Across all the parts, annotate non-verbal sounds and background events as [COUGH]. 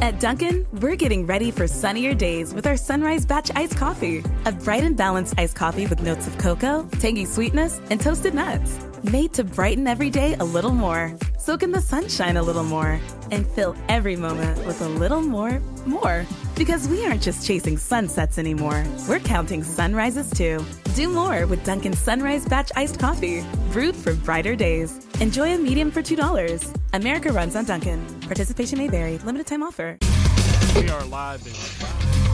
At Dunkin', we're getting ready for sunnier days with our Sunrise Batch Iced Coffee. A bright and balanced iced coffee with notes of cocoa, tangy sweetness, and toasted nuts. Made to brighten every day a little more. Soak in the sunshine a little more. And fill every moment with a little more, more. Because we aren't just chasing sunsets anymore. We're counting sunrises too. Do more with Dunkin' Sunrise Batch Iced Coffee. Brewed for brighter days. Enjoy a medium for $2. America runs on Dunkin'. Participation may vary. Limited time offer. We are live in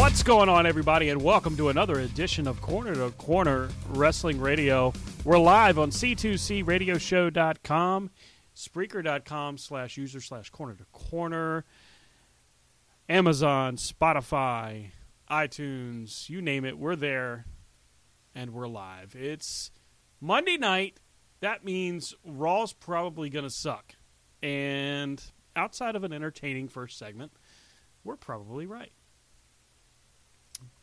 What's going on, everybody, and welcome to another edition of Corner to Corner Wrestling Radio. We're live on C2CRadioshow.com, Spreaker.com slash user slash corner to corner, Amazon, Spotify, iTunes, you name it, we're there, and we're live. It's Monday night. That means Raw's probably going to suck. And outside of an entertaining first segment, we're probably right.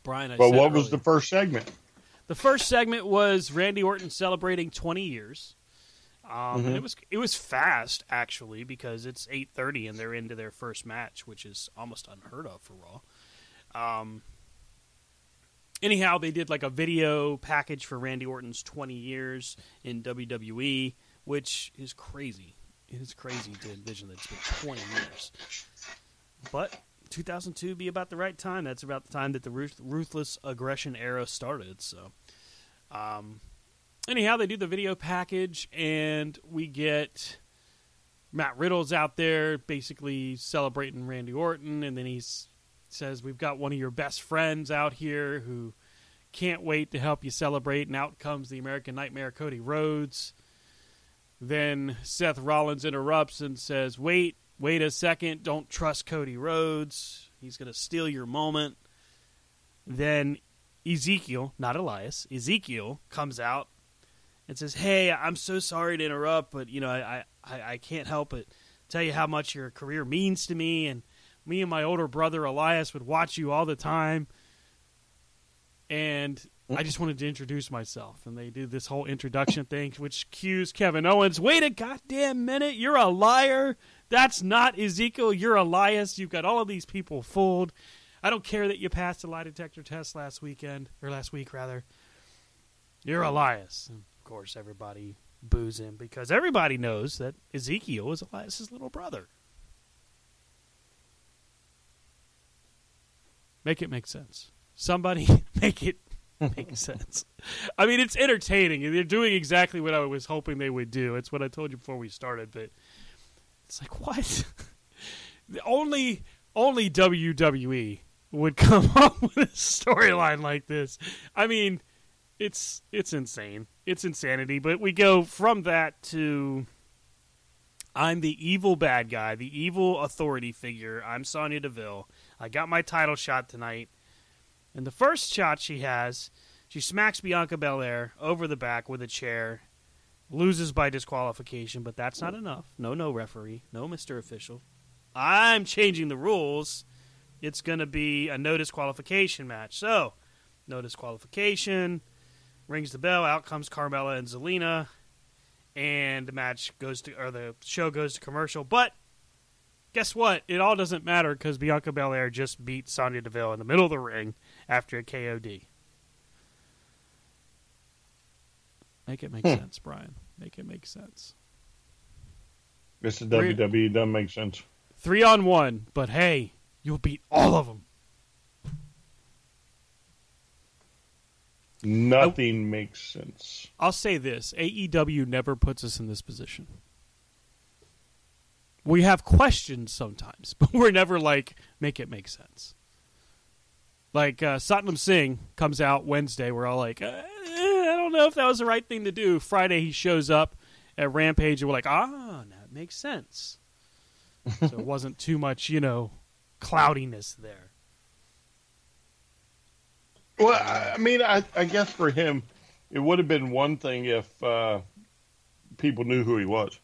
Brian, I But what was earlier- the first segment? the first segment was Randy Orton celebrating 20 years. Um, and it was it was fast actually because it's 8:30 and they're into their first match, which is almost unheard of for Raw. Um, anyhow, they did like a video package for Randy Orton's 20 years in WWE, which is crazy. It is crazy to envision that it's been 20 years. But 2002 be about the right time. That's about the time that the ruth- ruthless aggression era started. So, um, anyhow, they do the video package, and we get Matt Riddle's out there basically celebrating Randy Orton, and then he says, "We've got one of your best friends out here who can't wait to help you celebrate." And out comes the American Nightmare, Cody Rhodes. Then Seth Rollins interrupts and says, "Wait, wait a second! Don't trust Cody Rhodes. He's going to steal your moment." Then Ezekiel, not Elias, Ezekiel comes out and says, "Hey, I'm so sorry to interrupt, but you know, I I, I can't help but tell you how much your career means to me, and me and my older brother Elias would watch you all the time." And I just wanted to introduce myself, and they did this whole introduction thing, which cues Kevin Owens. Wait a goddamn minute! You're a liar. That's not Ezekiel. You're Elias. You've got all of these people fooled. I don't care that you passed a lie detector test last weekend or last week rather. You're Elias. And of course, everybody boos him because everybody knows that Ezekiel is Elias's little brother. Make it make sense. Somebody [LAUGHS] make it [LAUGHS] make sense. I mean, it's entertaining. They're doing exactly what I was hoping they would do. It's what I told you before we started, but it's like what? [LAUGHS] only only WWE would come [LAUGHS] up with a storyline like this. I mean, it's it's insane. It's insanity. But we go from that to I'm the evil bad guy, the evil authority figure. I'm Sonya Deville. I got my title shot tonight. And the first shot she has, she smacks Bianca Belair over the back with a chair, loses by disqualification, but that's not enough. No, no, referee. No, Mr. Official. I'm changing the rules. It's going to be a no disqualification match. So, no disqualification. Rings the bell. Out comes Carmella and Zelina. And the match goes to, or the show goes to commercial. But guess what? It all doesn't matter because Bianca Belair just beat Sonya Deville in the middle of the ring after a KOD. Make it make sense, Brian. Make it make sense. This is Three- WWE. Doesn't make sense. Three on one, but hey, you'll beat all of them. Nothing makes sense. I'll say this AEW never puts us in this position. We have questions sometimes, [LAUGHS] but we're never like, make it make sense. Like uh, Satnam Singh comes out Wednesday. We're all like, I don't know if that was the right thing to do. Friday he shows up at Rampage, and we're like, ah, it makes sense. so it [LAUGHS] wasn't too much, you know, cloudiness there. Well, I I mean, I, I guess for him, it would have been one thing if uh, people knew who he was.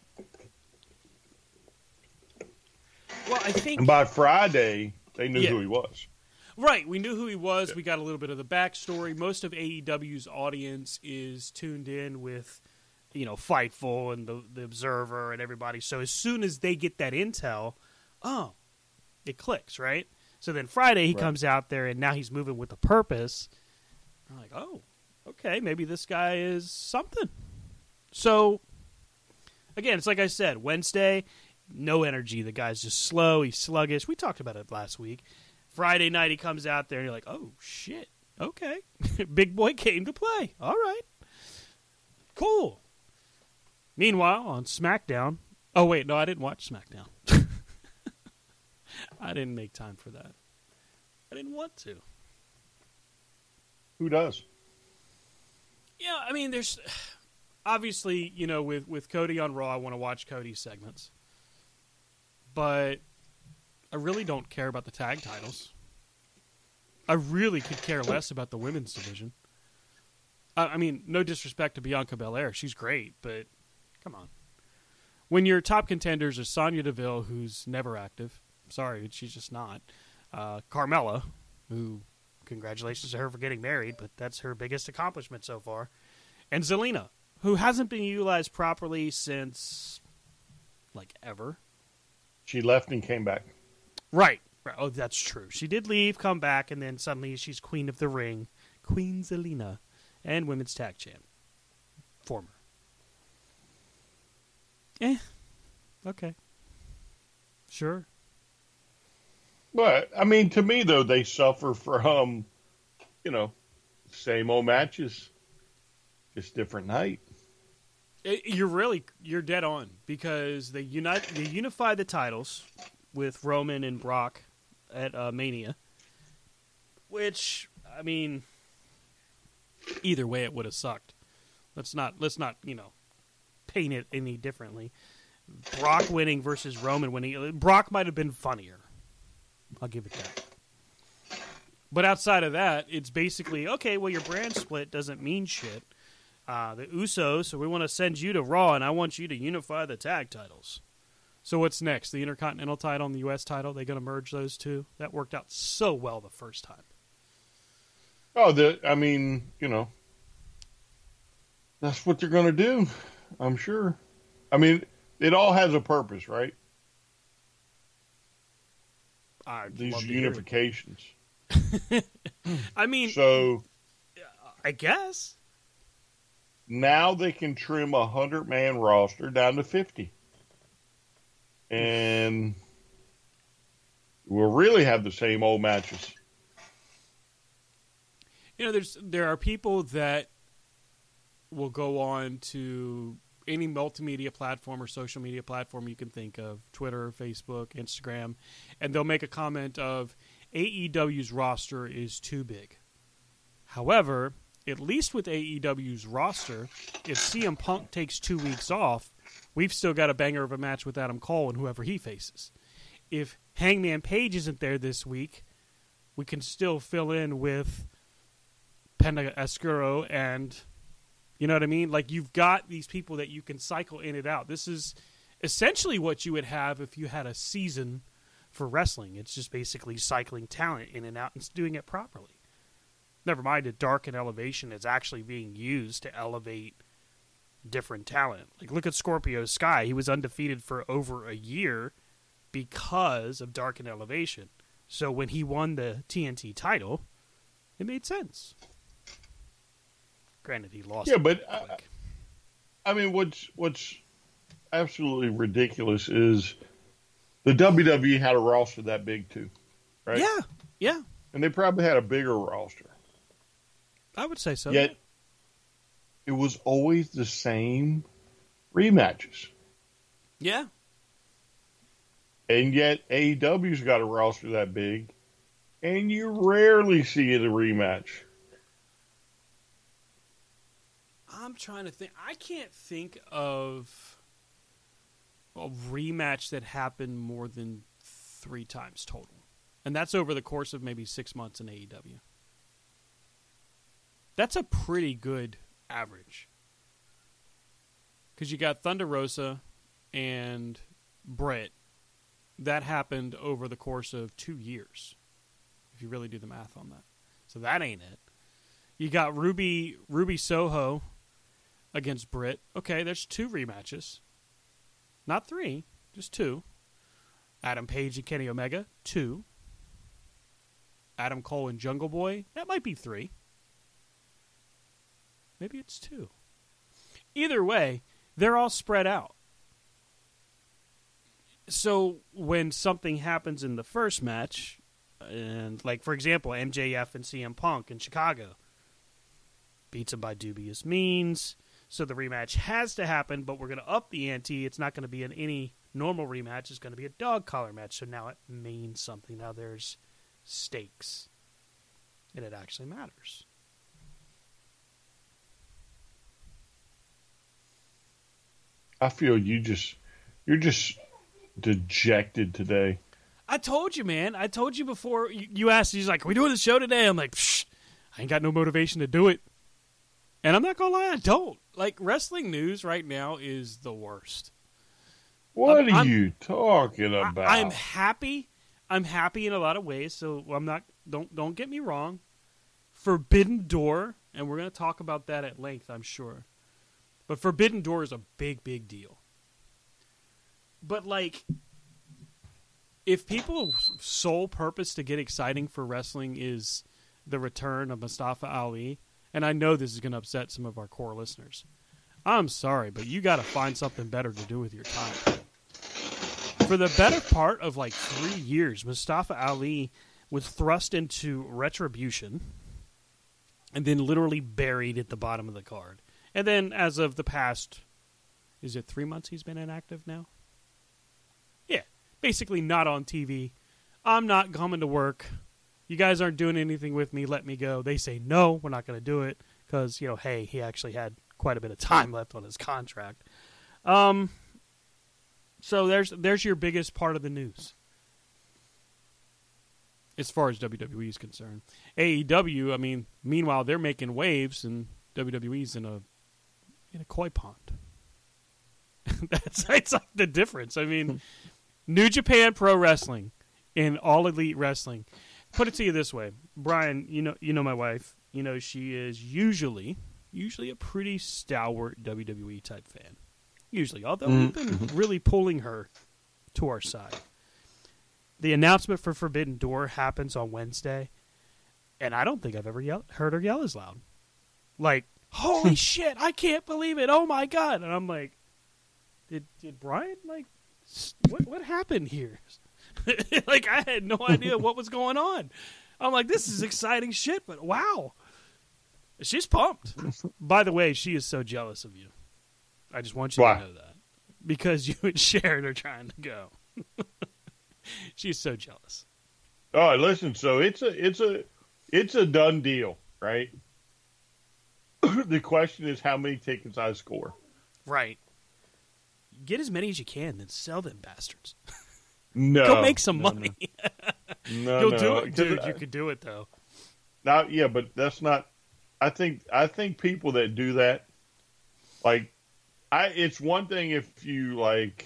Well, I think And by Friday, they knew Yeah. who he was. Right, we knew who he was. We got a little bit of the backstory. Most of AEW's audience is tuned in with, you know, Fightful and the the Observer and everybody. So as soon as they get that intel, oh, it clicks, right? So then Friday he Right. comes out there and now he's moving with a purpose. I'm like, oh, okay, maybe this guy is something. So again, it's like I said, Wednesday, no energy. The guy's just slow. He's sluggish. We talked about it last week. Friday night he comes out there and you're like, oh shit, okay, [LAUGHS] big boy came to play. All right, cool. Meanwhile, on SmackDown, oh wait, no, I didn't watch SmackDown. [LAUGHS] I didn't make time for that. I didn't want to. Who does? Yeah, I mean, there's [SIGHS] obviously, you know, with with Cody on Raw, I want to watch Cody's segments, but I really don't care about the tag titles. I really could care less about the women's division. I, I mean, no disrespect to Bianca Belair, she's great, but come on. When your top contenders are Sonya Deville, who's never active, sorry, she's just not. Uh, Carmella, who congratulations to her for getting married, but that's her biggest accomplishment so far. And Zelina, who hasn't been utilized properly since like ever. She left and came back. Right. right. Oh, that's true. She did leave, come back, and then suddenly she's Queen of the Ring, Queen Zelina, and Women's Tag Champ. Former. Eh. Okay. Sure. But I mean, to me though, they suffer from, you know, same old matches, just different night. It, Eh, you're really you're dead on because they unite they unify the titles with Roman and Brock at uh, Mania, which I mean, either way it would have sucked. Let's not let's not you know paint it any differently. Brock winning versus Roman winning. Brock might have been funnier. I'll give it that. But outside of that, it's basically okay. Well, your brand split doesn't mean shit uh, the Usos, so we want to send you to Raw, and I want you to unify the tag titles. So what's next? The Intercontinental title and the U.S. title? They going to merge those two? That worked out so well the first time. Oh, the I mean, you know, that's what they're going to do. I'm sure. I mean, it all has a purpose, right? I'd These love to hear it. unifications. [LAUGHS] I mean, So I guess. now they can trim a hundred man roster down to fifty, and we'll really have the same old matches. you know there's there are people that will go on to any multimedia platform or social media platform you can think of twitter facebook instagram and they'll make a comment of aew's roster is too big however at least with aew's roster if cm punk takes two weeks off we've still got a banger of a match with adam cole and whoever he faces if hangman page isn't there this week we can still fill in with Penta Oscuro and you know what I mean? Like you've got these people that you can cycle in and out. This is essentially what you would have if you had a season for wrestling. It's just basically cycling talent in and out and doing it properly. Never mind that Dark and Elevation is actually being used to elevate different talent. Like look at Scorpio Sky. He was undefeated for over a year because of Dark and Elevation. So when he won the TNT title, it made sense. Granted, he lost. Yeah, but uh, I. I mean, what's what's absolutely ridiculous is the WWE had a roster that big too, right? Yeah, yeah, and they probably had a bigger roster. I would say so. Yet it was always the same rematches. Yeah. And yet AEW's got a roster that big, and you rarely see it a rematch. I'm trying to think. I can't think of a rematch that happened more than three times total, and that's over the course of maybe six months in AEW. That's a pretty good average. Because you got Thunder Rosa and Britt. That happened over the course of two years, if you really do the math on that. So that ain't it. You got Ruby Ruby Soho against Britt. Okay, there's two rematches. Not three, just two. Adam Page and Kenny Omega, two. Adam Cole and Jungle Boy, that might be three. Maybe it's two. Either way, they're all spread out. So when something happens in the first match, and like for example, MJF and CM Punk in Chicago beats him by dubious means. So the rematch has to happen, but we're going to up the ante. It's not going to be in any normal rematch. It's going to be a dog collar match. So now it means something. Now there's stakes, and it actually matters. I feel you just you're just dejected today. I told you, man. I told you before you, you asked. He's like, "Are we doing the show today?" I'm like, Psh, "I ain't got no motivation to do it." And I'm not gonna lie, I don't. Like wrestling news right now is the worst. What I'm- are I'm- you talking about? I, I'm happy. I'm happy in a lot of ways. So I'm not. Don't don't get me wrong. Forbidden Door, and we're gonna talk about that at length. I'm sure. But Forbidden Door is a big, big deal. But like, if people's sole purpose to get exciting for wrestling is the return of Mustafa Ali, and I know this is going to upset some of our core listeners, I'm sorry, but you got to find something better to do with your time. For the better part of like three years, Mustafa Ali was thrust into retribution and then literally buried at the bottom of the card. And then, as of the past, is it three months he's been inactive now? Yeah, basically not on TV. I'm not coming to work. You guys aren't doing anything with me. Let me go. They say no, we're not going to do it because you know, hey, he actually had quite a bit of time left on his contract. Um, so there's there's your biggest part of the news as far as WWE is concerned. AEW, I mean, meanwhile they're making waves and WWE's in a in a koi pond. [LAUGHS] That's it's like the difference. I mean, [LAUGHS] New Japan Pro Wrestling and All Elite Wrestling. Put it to you this way, Brian. You know, you know my wife. You know she is usually usually a pretty stalwart WWE type fan. Usually, although we've been mm-hmm. really pulling her to our side. The announcement for Forbidden Door happens on Wednesday, and I don't think I've ever yell- heard her yell as loud. Like, holy [LAUGHS] shit, I can't believe it. Oh my god. And I'm like, did did Brian like what what happened here? [LAUGHS] like I had no idea what was going on. I'm like, this is exciting shit, but wow. She's pumped. [LAUGHS] By the way, she is so jealous of you. I just want you to know that. Because you and Sharon are trying to go. She's so jealous. Right, listen. So it's a it's a it's a done deal, right? [LAUGHS] the question is how many tickets I score. Right. Get as many as you can, then sell them bastards. No, [LAUGHS] Go make some no, money. No, You'll no, do it, dude. I- You could do it though. Now, yeah, but that's not. I think I think people that do that, like, I. It's one thing if you like,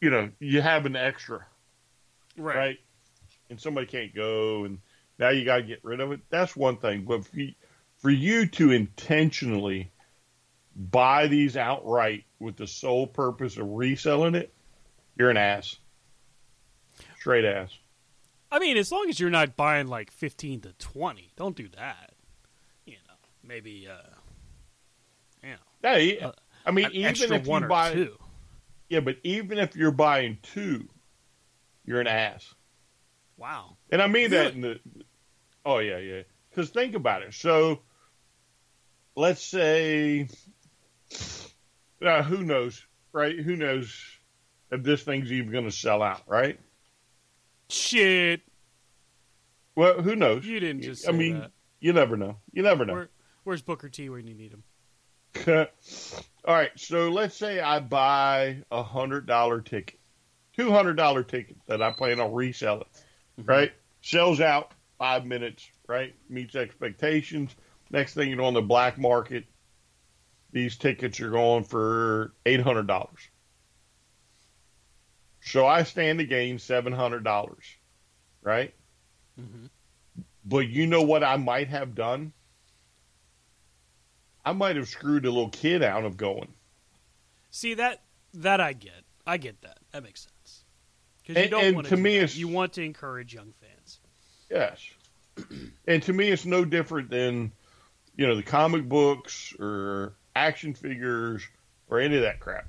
you know, you have an extra, right? And somebody can't go, and now you got to get rid of it. That's one thing. But for you, for you to intentionally buy these outright with the sole purpose of reselling it, you're an ass. Straight ass. I mean, as long as you're not buying like fifteen to twenty, don't do that. You know, maybe uh, you know, Hey, uh, I mean, even if you buy, two. yeah, but even if you're buying two, you're an ass. Wow. And I mean that in the. Oh yeah, yeah. Because think about it. So, let's say, uh, who knows, right? Who knows if this thing's even going to sell out, right? Shit. Well, who knows? You didn't just I mean, that. you never know. You never know. Where, where's Booker T when you need him? [LAUGHS] All right, so let's say I buy a hundred dollar ticket, two hundred dollar ticket that I plan on reselling, right? Sells out five minutes, right? Meets expectations. Next thing you know, on the black market, these tickets are going for eight hundred dollars. So I stand to gain seven hundred dollars, right? Mhm. But you know what I might have done? I might have screwed a little kid out of going. See that that I get. I get that. That makes sense. Because you And- don't and want to do me that. it's- you want to encourage young fans. Yes. [CLEARS THROAT] and to me, it's no different than, you know, the comic books or action figures or any of that crap.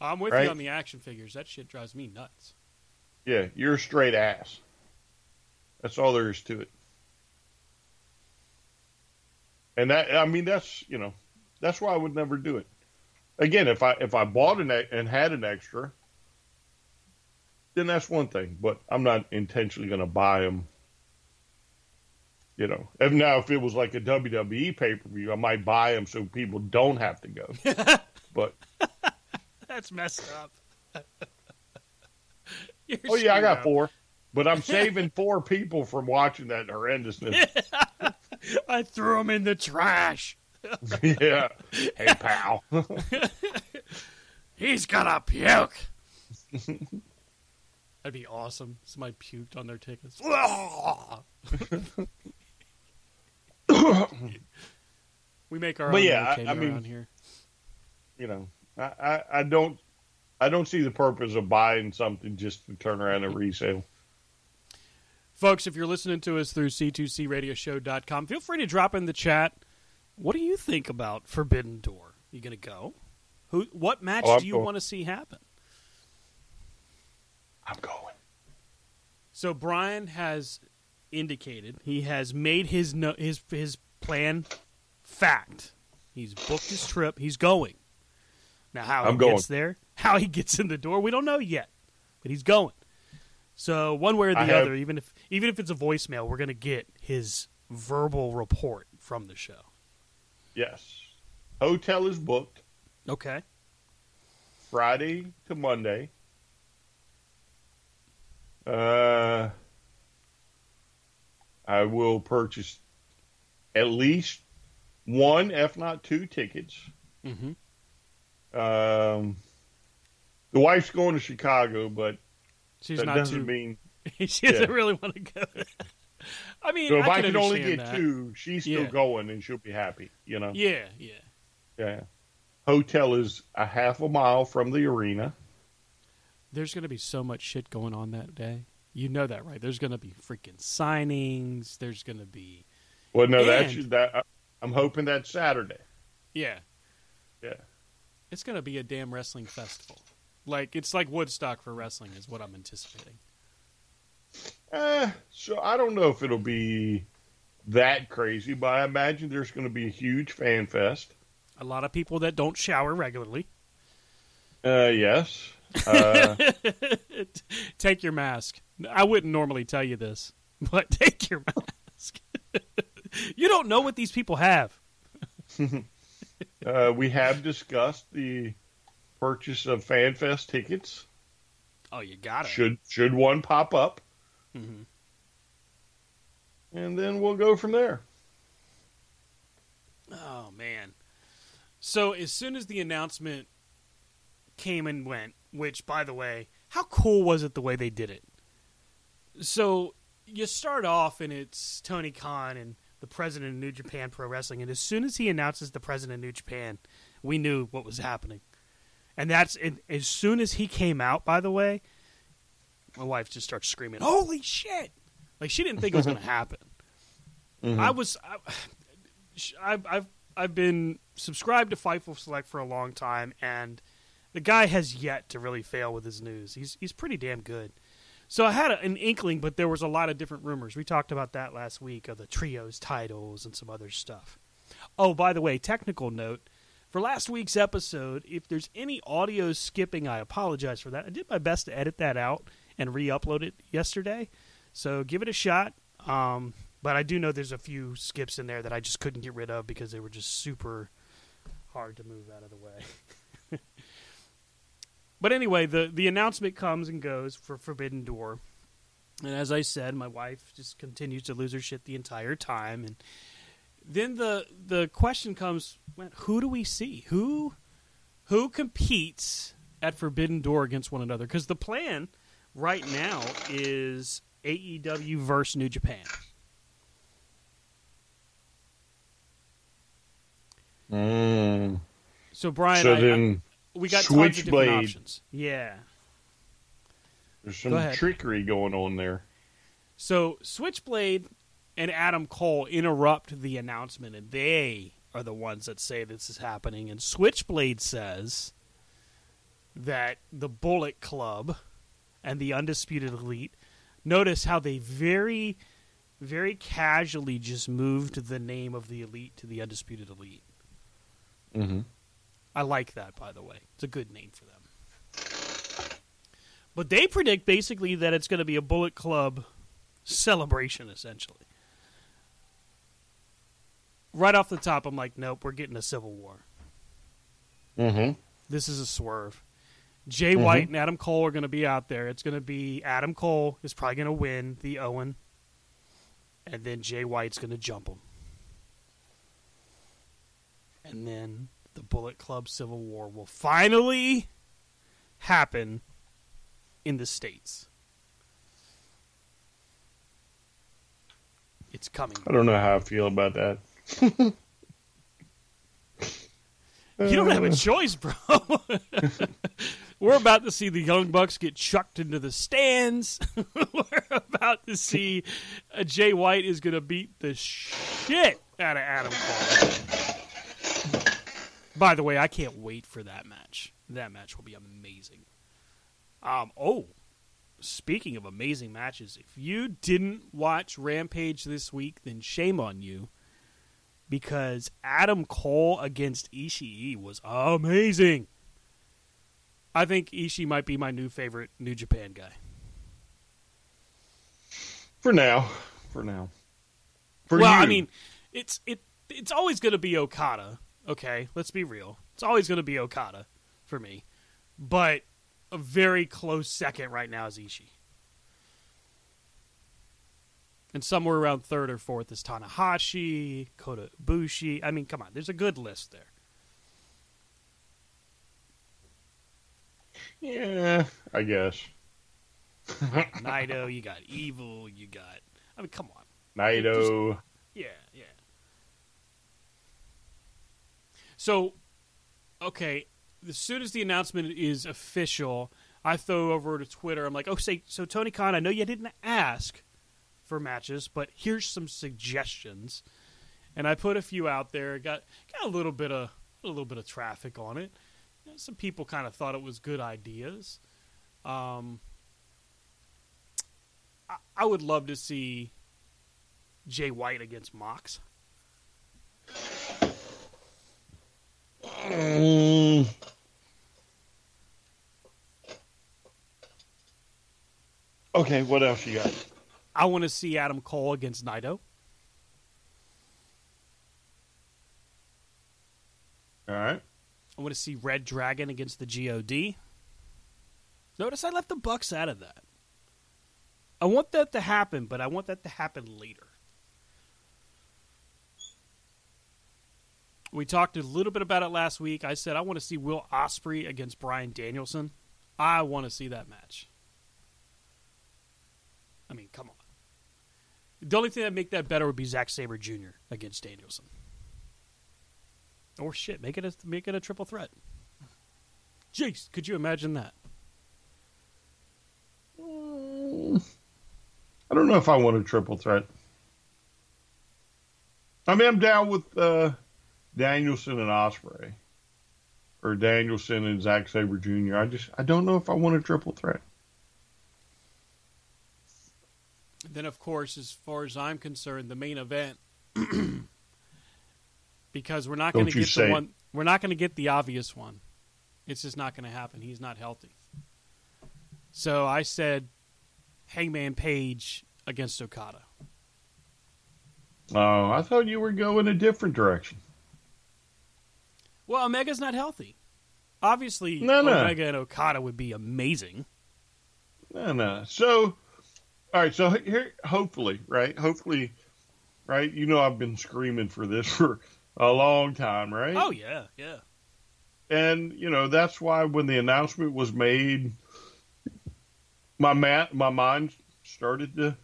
I'm with Right. you on the action figures. That shit drives me nuts. Yeah, you're a straight ass. That's all there is to it. And that, I mean, that's you know, that's why I would never do it. Again, if I if I bought an and had an extra, then that's one thing. But I'm not intentionally going to buy them. You know, if now if it was like a WWE pay per view, I might buy them so people don't have to go. [LAUGHS] but That's messed up. [LAUGHS] Oh yeah, I got up. four. But I'm saving [LAUGHS] four people from watching that horrendousness. I threw them in the trash. yeah. Hey, pal. He's gonna puke. That'd be awesome. Somebody puked on their tickets. [COUGHS] we make our But own yeah, I- I mean- around here. you know, I, I, I don't, I don't see the purpose of buying something just to turn around and resale. Folks, if you're listening to us through c2cradioshow.com, feel free to drop in the chat. What do you think about Forbidden Door? You going to go? Who? What match Oh, do you want to see happen? I'm going. So Brian has indicated he has made his no, his his plan fact. He's booked his trip. He's going. Now how I'm he going. gets there, how he gets in the door, we don't know yet, but he's going. So one way or the I have- other, even if even if it's a voicemail, we're going to get his verbal report from the show. Yes. Hotel is booked Okay. Friday to Monday. Uh, I will purchase at least one, if not two, tickets. Mm-hmm. Um, the wife's going to Chicago, but She's that not doesn't too. mean [LAUGHS] she doesn't yeah. really want to go. [LAUGHS] I mean, So if I, can can only get that. two, she's still Yeah. going and she'll be happy. You know. Yeah, yeah. Yeah. Hotel is a half a mile from the arena. There's going to be so much shit going on that day. You know that, right? There's going to be freaking signings. There's going to be Well, no, that's that. I'm hoping that's Saturday. yeah. Yeah. It's going to be a damn wrestling festival. Like it's like Woodstock for wrestling is what I'm anticipating. Eh, so I don't know if it'll be that crazy, but I imagine there's going to be a huge fan fest. A lot of people that don't shower regularly. Uh, yes. [LAUGHS] Uh, take your mask. I wouldn't normally tell you this, [LAUGHS] but take your mask. [LAUGHS] you don't know what these people have. uh, we have discussed the purchase of FanFest tickets. Oh, you got it. Should should one pop up, Mhm. and then we'll go from there. Oh man. So as soon as the announcement came and went, which by the way, how cool was it the way they did it? So you start off and it's Tony Khan and the president of New Japan Pro Wrestling, and as soon as he announces the president of New Japan, we knew what was happening. And that's and as soon as he came out, by the way, my wife just starts screaming, "Holy shit!" Like she didn't think it was going [LAUGHS] to happen. Mm-hmm. I was, I, I've, I've I've been subscribed to Fightful Select for a long time, and the guy has yet to really fail with his news. He's he's pretty damn good. So I had a, an inkling, but there was a lot of different rumors. We talked about that last week of the trios titles and some other stuff. Oh, by the way, technical note for last week's episode, if there's any audio skipping, I apologize for that. I did my best to edit that out and re-upload it yesterday, so give it a shot. Um, but I do know there's a few skips in there that I just couldn't get rid of because they were just super hard to move out of the way. [LAUGHS] but anyway, the the announcement comes and goes for Forbidden Door. And as I said, my wife just continues to lose her shit the entire time and then the the question comes, who do we see? Who who competes at Forbidden Door against one another? Because the plan right now is AEW versus New Japan. Mm. So Brian, So I- then we got Switchblade. options. Yeah. There's some trickery going on there. So Switchblade and Adam Cole interrupt the announcement, and they are the ones that say this is happening. And Switchblade says that the Bullet Club and the Undisputed Elite. Notice how they very, very casually just moved the name of the Elite to the Undisputed Elite. Mm-hmm. I like that, by the way. It's a good name for them. But they predict basically that it's going to be a Bullet Club celebration, essentially. Right off the top, I'm like, nope, we're getting a Civil War. Mm-hmm. This is a swerve. Jay White and Adam Cole are going to be out there. It's going to be Adam Cole is probably going to win the Owen, and then Jay White's going to jump him. And then the Bullet Club Civil War will finally happen in the States. It's coming. I don't know how I feel about that. [LAUGHS] You don't have a choice, bro. [LAUGHS] We're about to see the Young Bucks get chucked into the stands. [LAUGHS] We're about to see uh, Jay White is going to beat the shit out of Adam Cole. By the way, I can't wait for that match. That match will be amazing. Um, oh, speaking of amazing matches, if you didn't watch Rampage this week, then shame on you because Adam Cole against Ishii was amazing. I think Ishii might be my new favorite New Japan guy. For now. For now. For well, you. I mean, it's it it's always going to be Okada. Okay, let's be real. It's always going to be Okada for me, but a very close second right now is Ishii. And somewhere around third or fourth is Tanahashi, Kota Ibushi. I mean, come on, there's a good list there. yeah, I guess. Naito, you got Evil, you got. I mean, come on. Naito. Yeah, yeah. So, okay, as soon as the announcement is official, I throw over to Twitter. I'm like, oh, say, so Tony Khan, I know you didn't ask for matches, but here's some suggestions. And I put a few out there. Got got a little bit of a little bit of traffic on it. You know, some people kind of thought it was good ideas. Um, I, I would love to see Jay White against Mox. Mm. Okay, what else you got? I want to see Adam Cole against Naito. All right. I want to see Red Dragon against the God. Notice I left the Bucks out of that. I want that to happen, but I want that to happen later. We talked a little bit about it last week. I said I want to see Will Ospreay against Bryan Danielson. I want to see that match. I mean, come on. The only thing that make that better would be Zack Sabre Jr. against Danielson. Or shit, make it a make it a triple threat. Jeez, could you imagine that? I don't know if I want a triple threat. I mean, I'm down with uh, Danielson and Ospreay, or Danielson and Zack Sabre Jr. I just I don't know if I want a triple threat. Then, of course, as far as I'm concerned, the main event, [CLEARS THROAT] because we're not going to get the it. one, we're not going to get the obvious one. It's just not going to happen. He's not healthy. So I said, Hangman Page against Okada. Oh, I thought you were going a different direction. Well, Omega's not healthy. Obviously, No, no. Omega and Okada would be amazing. No, no. So, all right. So here, hopefully, right? Hopefully, right? You know, I've been screaming for this [LAUGHS] for a long time, right? Oh yeah, yeah. and you know that's why when the announcement was made, my math, my mind started to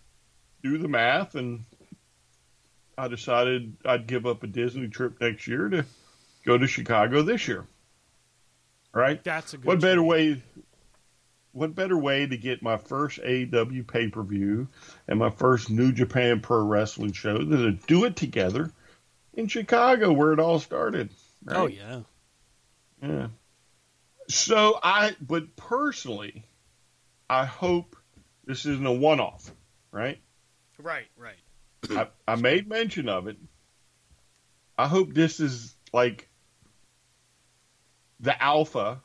do the math, and I decided I'd give up a Disney trip next year to go to Chicago this year. Right? That's a good. What better way? What better way to get my first AEW pay per view and my first New Japan Pro Wrestling show than to do it together in Chicago, where it all started? Right? Oh yeah. Yeah. So I, but personally, I hope this isn't a one-off, right? Right, right. I, I made mention of it. I hope this is like the Alpha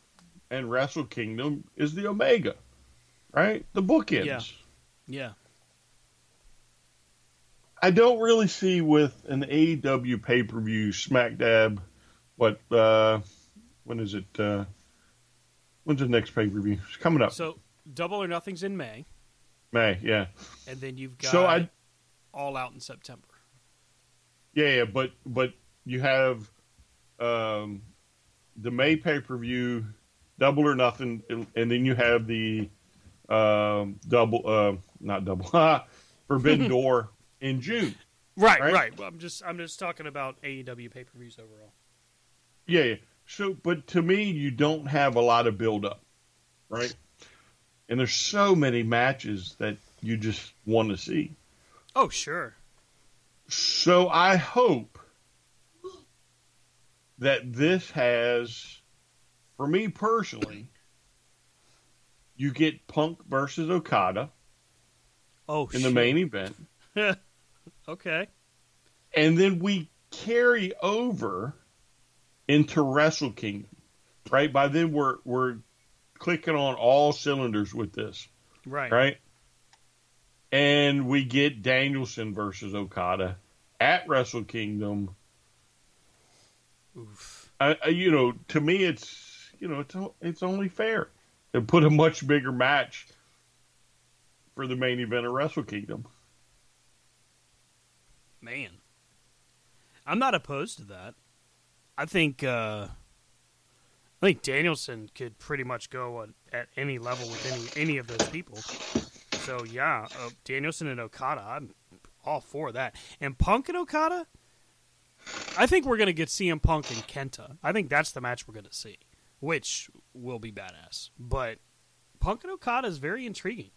and Wrestle Kingdom is the Omega, right? The bookends. Yeah. Yeah. I don't really see with an AEW pay per view smack dab. What? uh When is it? uh When's the next pay per view? It's coming up. So Double or Nothing's in May, May, yeah. and then you've got So I, All Out in September. yeah, yeah, but but you have um the May pay per view, double or nothing, and then you have the um double, uh, not double, [LAUGHS] Forbidden [LAUGHS] Door in June. Right, Right? right. Well, I'm just I'm just talking about AEW pay per views overall. Yeah, yeah. So, but to me, you don't have a lot of build up, right? And there's so many matches that you just want to see. Oh sure. So I hope that this has, for me personally, you get Punk versus Okada Oh in the main event, [LAUGHS] okay. and then we carry over into Wrestle Kingdom. Right by then, we're we're clicking on all cylinders with this. Right. right? And we get Danielson versus Okada at Wrestle Kingdom. Oof. I, I, you know, to me, it's you know, it's it's only fair to put a much bigger match for the main event of Wrestle Kingdom. Man. I'm not opposed to that. I think uh I think Danielson could pretty much go on, at any level with any any of those people. So yeah, uh, Danielson and Okada, I'm all for that. And Punk and Okada, I think we're gonna get CM Punk and Kenta. I think that's the match we're gonna see, which will be badass. But Punk and Okada is very intriguing.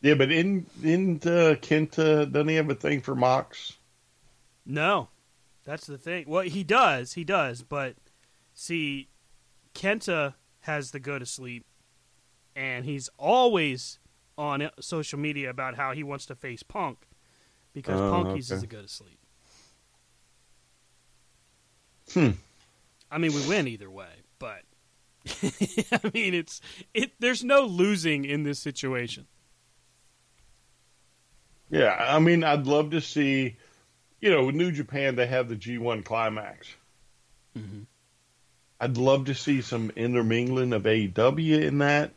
Yeah, but in in uh, Kenta, doesn't he have a thing for Mox? No, that's the thing. Well, he does, he does, but see, Kenta has the go to sleep, and he's always on social media about how he wants to face Punk because Oh, Punk uses the go to sleep. Hmm. I mean, we win either way, but [LAUGHS] I mean, it's it. There's no losing in this situation. Yeah, I mean, I'd love to see, you know, with New Japan, they have the G1 climax. Mhm. I'd love to see some intermingling of AEW in that.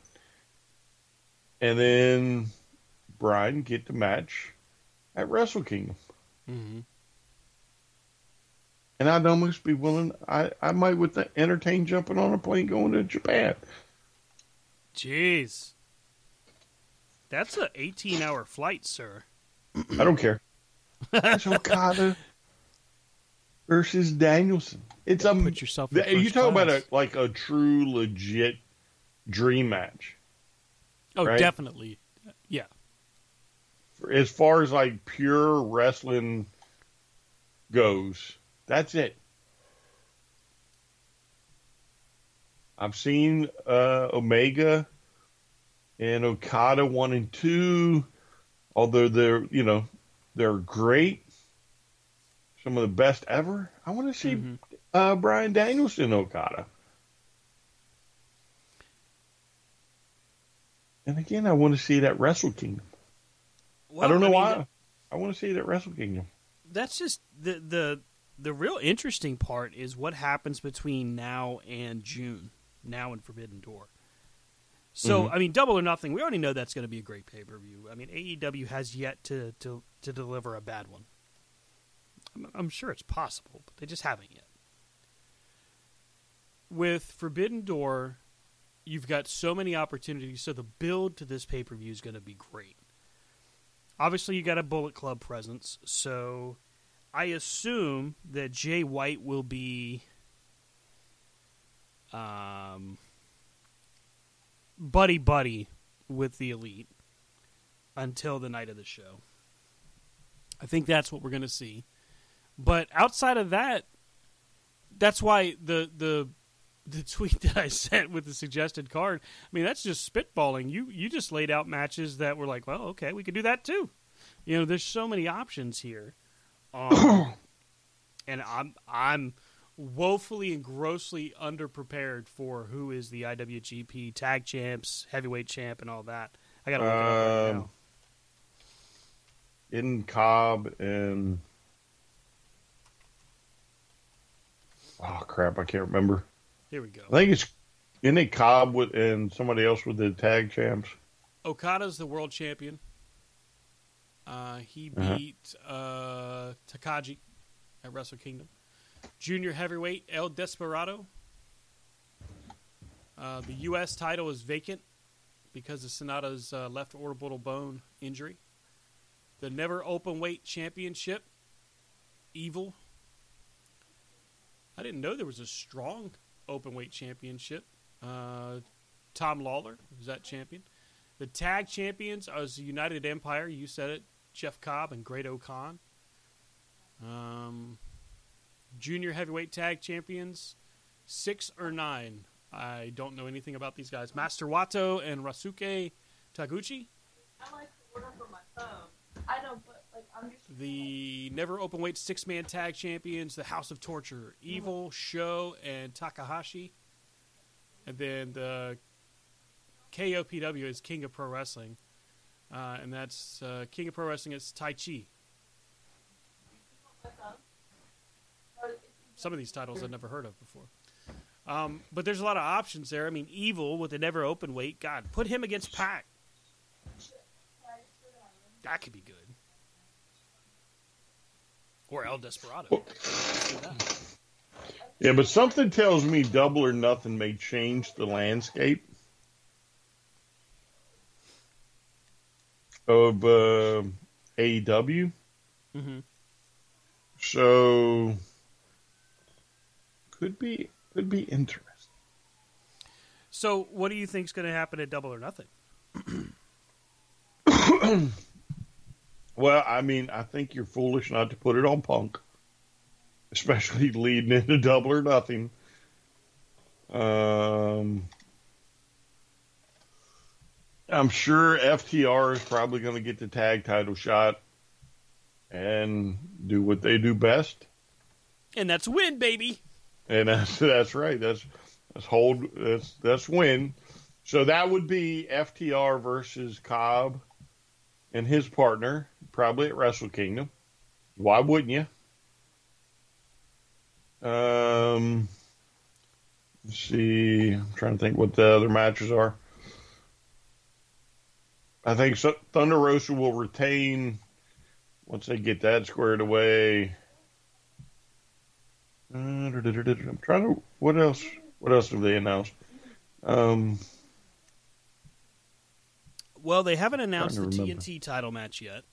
And then Brian get the match at Wrestle Kingdom. Mm-hmm. And I'd almost be willing, I, I might would th- entertain jumping on a plane going to Japan. Jeez, that's a 18 hour flight, sir. I don't care. It's [LAUGHS] Okada versus Danielson. It's a Put yourself in th- you first talk about a like a true legit dream match. Oh, right? definitely. Yeah. As far as like pure wrestling goes, that's it. I've seen uh, Omega and Okada one and two, although they're you know they're great, some of the best ever. I want to see mm-hmm. uh, Bryan Danielson Okada. And again, I want to see that Wrestle Kingdom. Well, I don't know I mean, why. That, I want to see that Wrestle Kingdom. That's just the the the real interesting part is what happens between now and June, now and Forbidden Door. So mm-hmm. I mean, Double or Nothing. We already know that's going to be a great pay per view. I mean, AEW has yet to, to to deliver a bad one. I'm, I'm sure it's possible, but they just haven't yet. With Forbidden Door, you've got so many opportunities. So the build to this pay per view is going to be great. Obviously, you got a Bullet Club presence, so I assume that Jay White will be um, buddy buddy with the elite until the night of the show. I think that's what we're going to see. But outside of that, that's why the the the tweet [LAUGHS] that I sent with the suggested card. I mean, that's just spitballing. You you just laid out matches that were like, well, okay, we could do that too. You know, there's so many options here, um, [CLEARS THROAT] and I'm I'm woefully and grossly underprepared for who is the IWGP Tag Champs, Heavyweight Champ, and all that. I got to look it up right um, now. In Cobb and oh crap, I can't remember. Here we go. I think it's in it Cobb with and somebody else with the tag champs. Okada's the world champion. Uh, he uh-huh. beat uh-huh. uh, Takagi at Wrestle Kingdom. Junior heavyweight El Desperado. Uh, the U.S. title is vacant because of Sanada's uh, left orbital bone injury. The never open weight championship, Evil. I didn't know there was a strong open weight championship. Uh, Tom Lawlor is that champion. The tag champions are the United Empire. You said it. Jeff Cobb and Great-O-Khan. Um, junior heavyweight tag champions, six or nine. I don't know anything about these guys. Master Wato and Ryusuke Taguchi. I like to order from my phone. I know, but like I'm just the never open weight six man tag champions, the House of Torture, Evil, Sho, and Takahashi, and then the KOPW is King of Pro Wrestling uh, and that's uh, King of Pro Wrestling It's Taichi. Some of these titles I've never heard of before. Um, but there's a lot of options there. I mean, Evil with a never open weight. God, put him against Pac. That could be good. Or El Desperado. Yeah, but something tells me Double or Nothing may change the landscape. Of uh, AEW. Mm-hmm. So could be could be interesting. So, what do you think is going to happen at Double or Nothing? [CLEARS THROAT] well, I mean, I think you're foolish not to put it on Punk, especially [LAUGHS] leading into Double or Nothing. Um, I'm sure FTR is probably going to get the tag title shot and do what they do best. And that's win, baby. And that's that's right. That's that's hold that's that's win. So that would be FTR versus Cobb and his partner, probably at Wrestle Kingdom. Why wouldn't you? Um, let's see. I'm trying to think what the other matches are. I think Thunder Rosa will retain once they get that squared away. Uh, I'm trying to. What else? What else have they announced? Um, well, they haven't announced the TNT title match yet,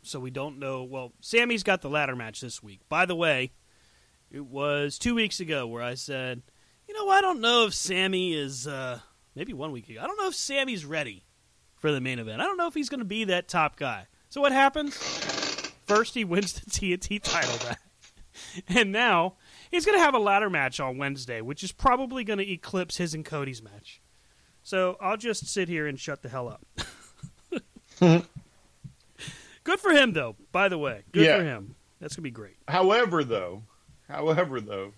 so we don't know. Well, Sammy's got the ladder match this week. By the way, it was two weeks ago where I said, you know, I don't know if Sammy is. Uh, maybe one week ago. I don't know if Sammy's ready for the main event. I don't know if he's going to be that top guy. So what happens? First, he wins the [LAUGHS] TNT title back, and now he's going to have a ladder match on Wednesday, which is probably going to eclipse his and Cody's match. So I'll just sit here and shut the hell up. [LAUGHS] Good for him, though. By the way, good Yeah. for him. That's gonna be great. However, though, however, though,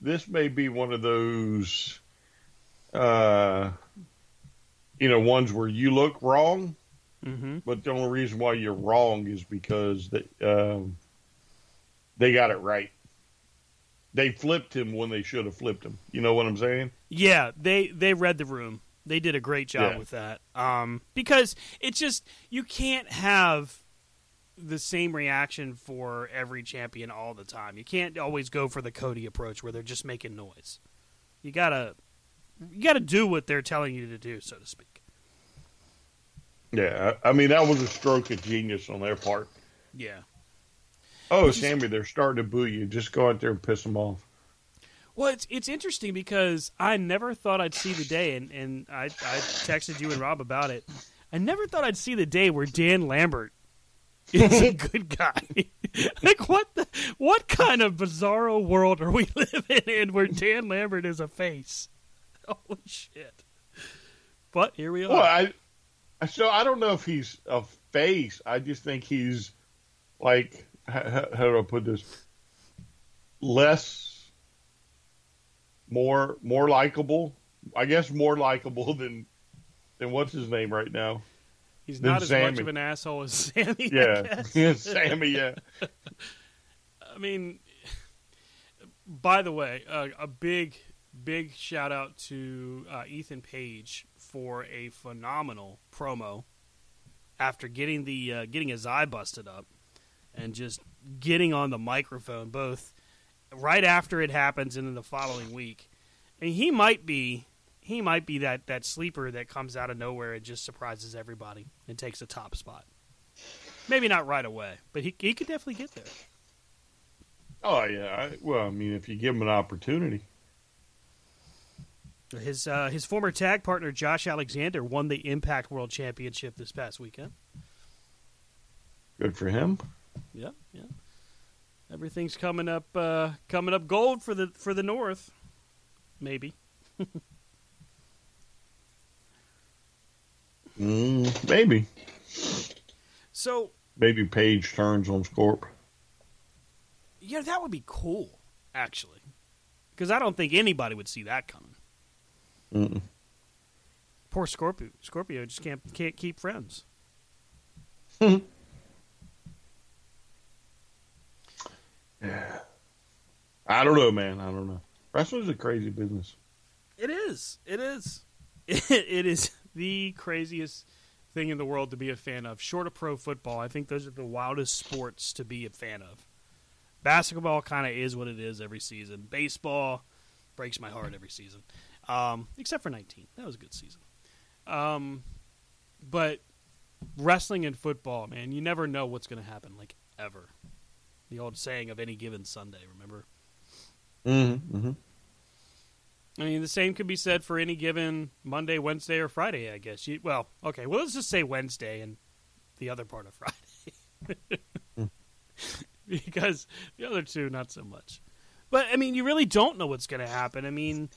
this may be one of those, uh, you know, ones where you look wrong, Mm-hmm. but the only reason why you're wrong is because they, um, they got it right. They flipped him when they should have flipped him. You know what I'm saying? Yeah, they they read the room. They did a great job Yeah. with that. Um, because it's just you can't have the same reaction for every champion all the time. You can't always go for the Cody approach where they're just making noise. You gotta you gotta do what they're telling you to do, so to speak. Yeah. I I mean, that was a stroke of genius on their part. Yeah. Oh, Sammy, they're starting to boo you. Just go out there and piss them off. Well, it's it's interesting because I never thought I'd see the day, and, and I I texted you and Rob about it. I never thought I'd see the day where Dan Lambert [LAUGHS] is a good guy. [LAUGHS] like what the what kind of bizarro world are we [LAUGHS] living in where Dan Lambert is a face? [LAUGHS] Holy shit! But here we are. Well, I, I- so I don't know if he's a face. I just think he's like how, how do I put this? Less, more, more likable. I guess more likable [LAUGHS] than than what's his name right now. He's not as much Sammy. of an asshole as [LAUGHS] Sammy. I Yeah, guess. yeah, Sammy. Yeah, I mean, by the way, uh, a big, big shout out to uh, Ethan Page for a phenomenal promo after getting the uh, getting his eye busted up and just getting on the microphone both right after it happens and then the following week. And he might be he might be that, that sleeper that comes out of nowhere and just surprises everybody and takes a top spot. Maybe not right away, but he he could definitely get there. oh yeah. Well, I mean, if you give him an opportunity, His uh, his former tag partner Josh Alexander won the Impact World Championship this past weekend. good for him. Yeah, yeah. Everything's coming up uh, coming up gold for the for the North. Maybe. [LAUGHS] Mm, maybe, So maybe Page turns on Scorp. yeah, that would be cool, actually, because I don't think anybody would see that coming. Mm-mm. Poor Scorpio. Scorpio just can't can't keep friends. [LAUGHS] yeah. I don't know, man. I don't know. Wrestling's a crazy business. It is. It is. [LAUGHS] It is the craziest thing in the world to be a fan of. Short of pro football, I think those are the wildest sports to be a fan of. Basketball kind of is what it is every season. Baseball breaks my heart every season, um, except for 19. That was a good season. Um, but wrestling and football, man, you never know what's going to happen, like ever. The old saying of any given Sunday, remember? Mm-hmm. mm-hmm. I mean, the same could be said for any given Monday, Wednesday, or Friday. I guess. You, well, okay. Well, let's just say Wednesday and the other part of [LAUGHS] Friday, because the other two not so much. But I mean, you really don't know what's going to happen. I mean,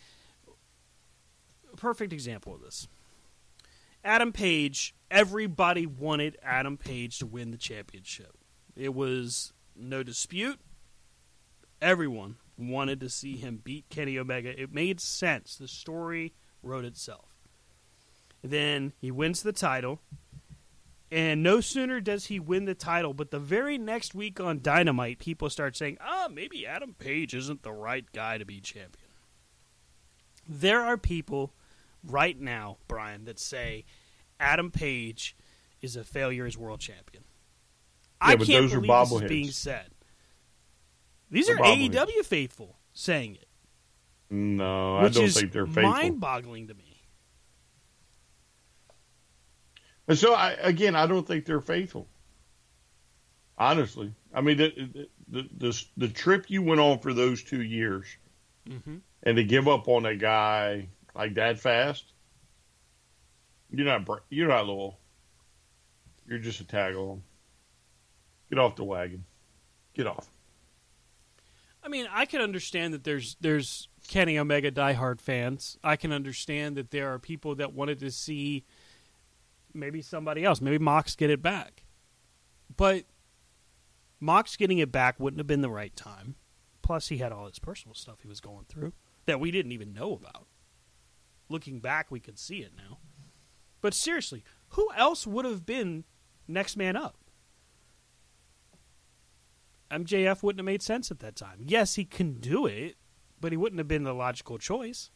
perfect example of this: Adam Page. Everybody wanted Adam Page to win the championship. It was no dispute. Everyone wanted to see him beat Kenny Omega. It made sense. The story wrote itself. Then he wins the title. And no sooner does he win the title, but the very next week on Dynamite, people start saying, ah, maybe Adam Page isn't the right guy to be champion. There are people right now, Brian, that say Adam Page is a failure as world champion. I but can't those are believe this is being said. These They're are bobbleheads. AEW faithful saying it, No, I don't think they're faithful. mind-boggling to me. And so, I, again, I don't think they're faithful. Honestly, I mean, the the, the the trip you went on for those two years, Mm-hmm. and to give up on a guy like that fast, you're not you're not loyal. You're just a tag along. Get off the wagon. Get off. I mean, I can understand that there's there's Kenny Omega diehard fans. I can understand that there are people that wanted to see maybe somebody else, maybe Mox get it back. But Mox getting it back wouldn't have been the right time. Plus, he had all his personal stuff he was going through that we didn't even know about. Looking back, we can see it now. But seriously, who else would have been next man up? MJF wouldn't have made sense at that time. Yes, he can do it, but he wouldn't have been the logical choice.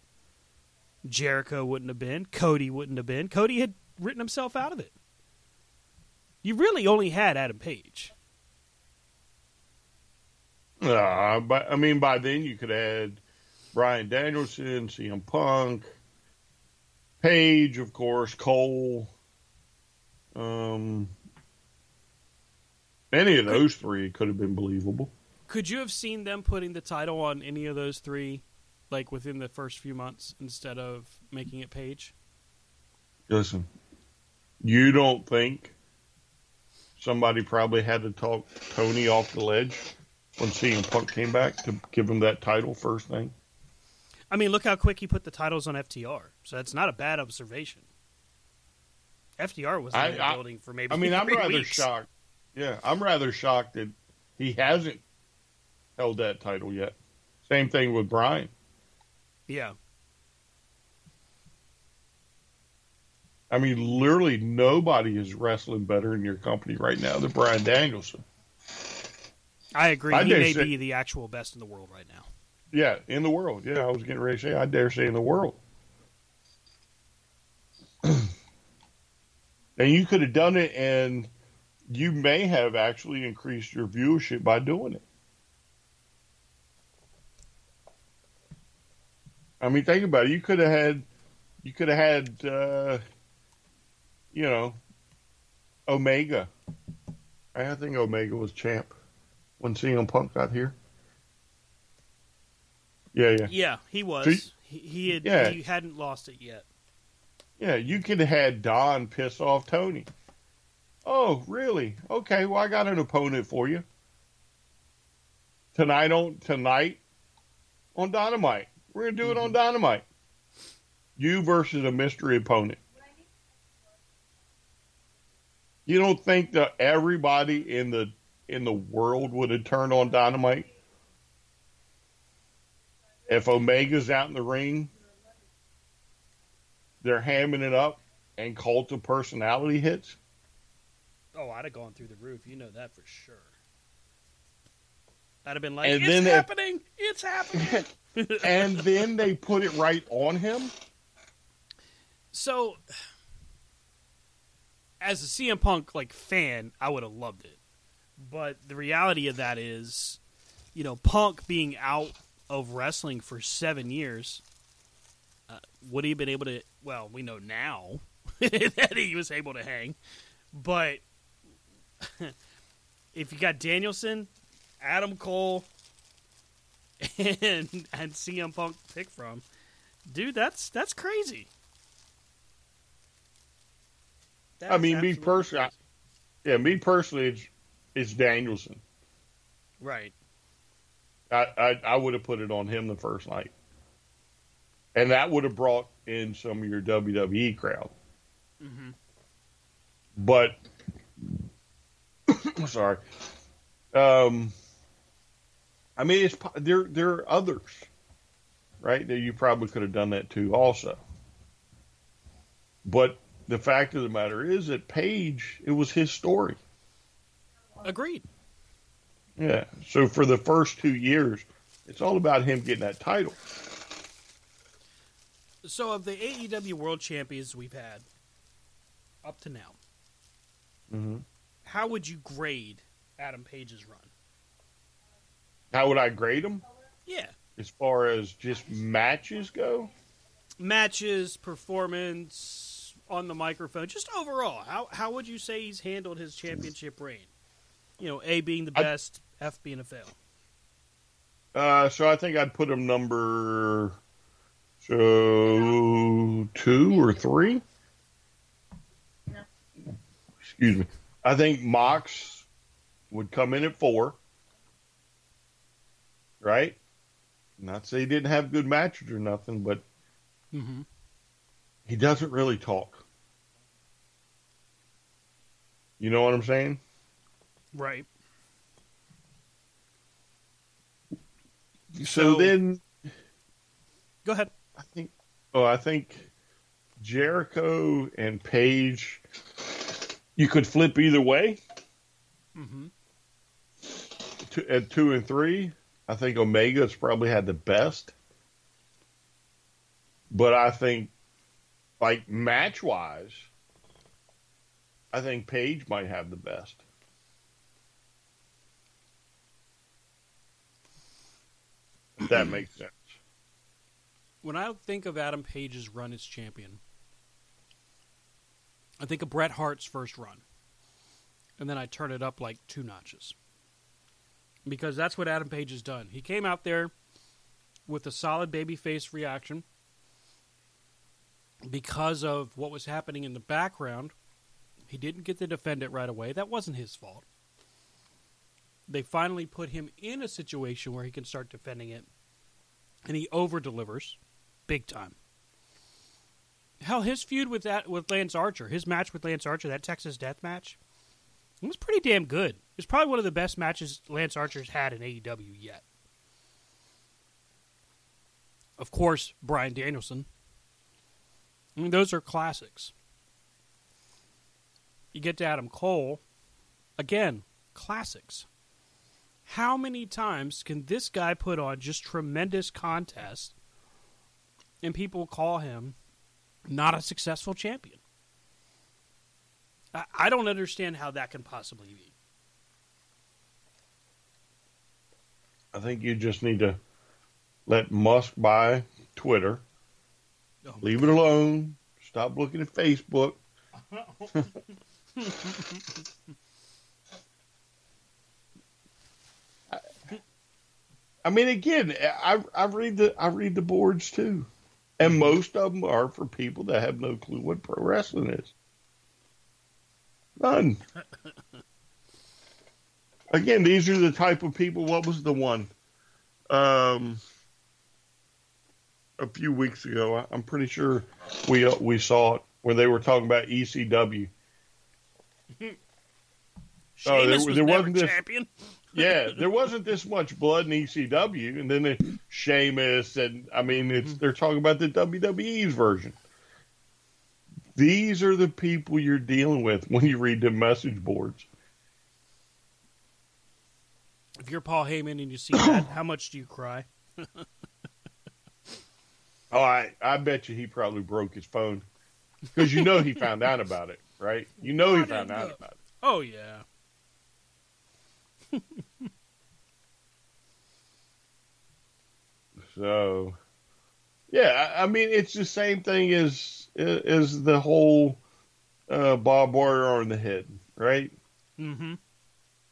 Jericho wouldn't have been. Cody wouldn't have been. Cody had written himself out of it. You really only had Adam Page. Uh, but I mean, by then you could add Bryan Danielson, CM Punk, Page, of course, Cole. Um, any of those three could have been believable. Could you have seen them putting the title on any of those three, like within the first few months, instead of making it Page? Listen, you don't think somebody probably had to talk Tony off the ledge when CM Punk came back to give him that title first thing? I mean, look how quick he put the titles on FTR. So that's not a bad observation. FTR was in the I- building for maybe. I mean, [LAUGHS] I'm rather weeks. shocked. Yeah, I'm rather shocked that he hasn't held that title yet. Same thing with Bryan. Yeah, I mean, literally nobody is wrestling better in your company right now than Bryan Danielson. I agree. I he may say- be the actual best in the world right now. Yeah, in the world. Yeah, I was getting ready to say, I dare say in the world. [CLEARS THROAT] and you could have done it, and you may have actually increased your viewership by doing it. I mean, think about it. You could have had, you could have had, uh, you know, Omega. I think Omega was champ when CM Punk got here. Yeah, yeah. Yeah, he was. He, he had. Yeah. He hadn't lost it yet. Yeah, you could have had Don piss off Tony. Oh, really? Okay, well I got an opponent for you. Tonight on tonight on Dynamite. We're gonna do it on mm-hmm. Dynamite. You versus a mystery opponent. You don't think that everybody in the in the world would have turned on Dynamite? If Omega's out in the ring they're hamming it up and cult of personality hits. Oh, I'd have gone through the roof. You know that for sure. I'd have been like, And "It's then happening! It's happening!" [LAUGHS] and then they put it right on him. So, as a CM Punk like fan, I would have loved it. But the reality of that is, you know, Punk being out of wrestling for seven years, uh, would he have been able to? Well, we know now [LAUGHS] that he was able to hang, but [LAUGHS] if you got Danielson, Adam Cole, and and CM Punk to pick from, dude, that's that's crazy. That I mean, me personally, yeah, me personally, it's it's Danielson. right? I I, I would have put it on him the first night, and that would have brought in some of your WWE crowd. But I'm [COUGHS] sorry, um, I mean, it's there. There are others, right? That you probably could have done that too, also. But the fact of the matter is that Page, it was his story. Agreed. Yeah. So for the first two years, it's all about him getting that title. So, of the AEW World Champions we've had up to now, Mm-hmm. how would you grade Adam Page's run? How would I grade him Yeah, as far as just matches go? matches, performance on the microphone, just overall. How how would you say he's handled his championship reign? You know, A being the I- best, F being a fail. Uh, so I think I'd put him number so two or three. Excuse me. I think Mox would come in at four. right? Not say he didn't have good matches or nothing, but Mm-hmm. he doesn't really talk. You know what I'm saying? Right. So, So- then Go ahead. I think oh I think Jericho and Page you could flip either way. Mm-hmm. Two, at two and three, I think Omega's probably had the best. But I think, like match wise, I think Page might have the best. That makes sense. When I think of Adam Page's run as champion, I think of Bret Hart's first run. And then I turn it up like two notches. Because that's what Adam Page has done. He came out there with a solid babyface reaction because of what was happening in the background. He didn't get to defend it right away. That wasn't his fault. They finally put him in a situation where he can start defending it, and he over delivers big time. Hell, his feud with that with Lance Archer, his match with Lance Archer, that Texas Death match, it was pretty damn good. It's probably one of the best matches Lance Archer's had in AEW yet. Of course, Bryan Danielson. I mean, those are classics. You get to Adam Cole, again, classics. How many times can this guy put on just tremendous contests and people call him not a successful champion? I, I don't understand how that can possibly be. I think you just need to let Musk buy Twitter. Oh. Leave it alone. Stop looking at Facebook. [LAUGHS] I mean, again, I I read the I read the boards too, and most of them are for people that have no clue what pro wrestling is. None. [LAUGHS] Again, these are the type of people. What was the one? Um, a few weeks ago, I- I'm pretty sure we uh, we saw it where they were talking about ECW. [LAUGHS] Oh, there- Sheamus was there never wasn't this- champion. Yeah, there wasn't this much blood in ECW, and then the Sheamus, and I mean, it's mm-hmm. they're talking about the WWE's version. These are the people you're dealing with when you read the message boards. If you're Paul Heyman and you see that, how much do you cry? [LAUGHS] Oh, I I bet you he probably broke his phone because you know he found out about it, right? You know he found out about it. Oh yeah. [LAUGHS] So, yeah, I, I mean, it's the same thing as as the whole uh, Bob Warrior on the head, right? Mm-hmm.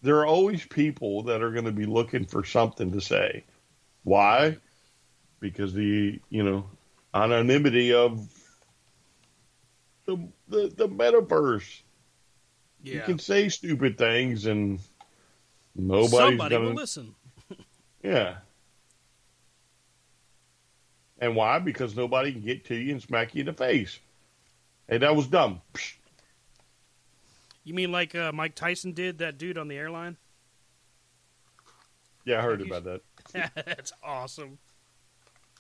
There are always people that are going to be looking for something to say. Why? Because the you know anonymity of the the, the metaverse. You can say stupid things and nobody's Somebody gonna will listen. [LAUGHS] yeah. And why? Because nobody can get to you and smack you in the face. Hey, that was dumb. You mean like uh, Mike Tyson did that dude on the airline? Yeah, I heard about that. [LAUGHS] That's awesome.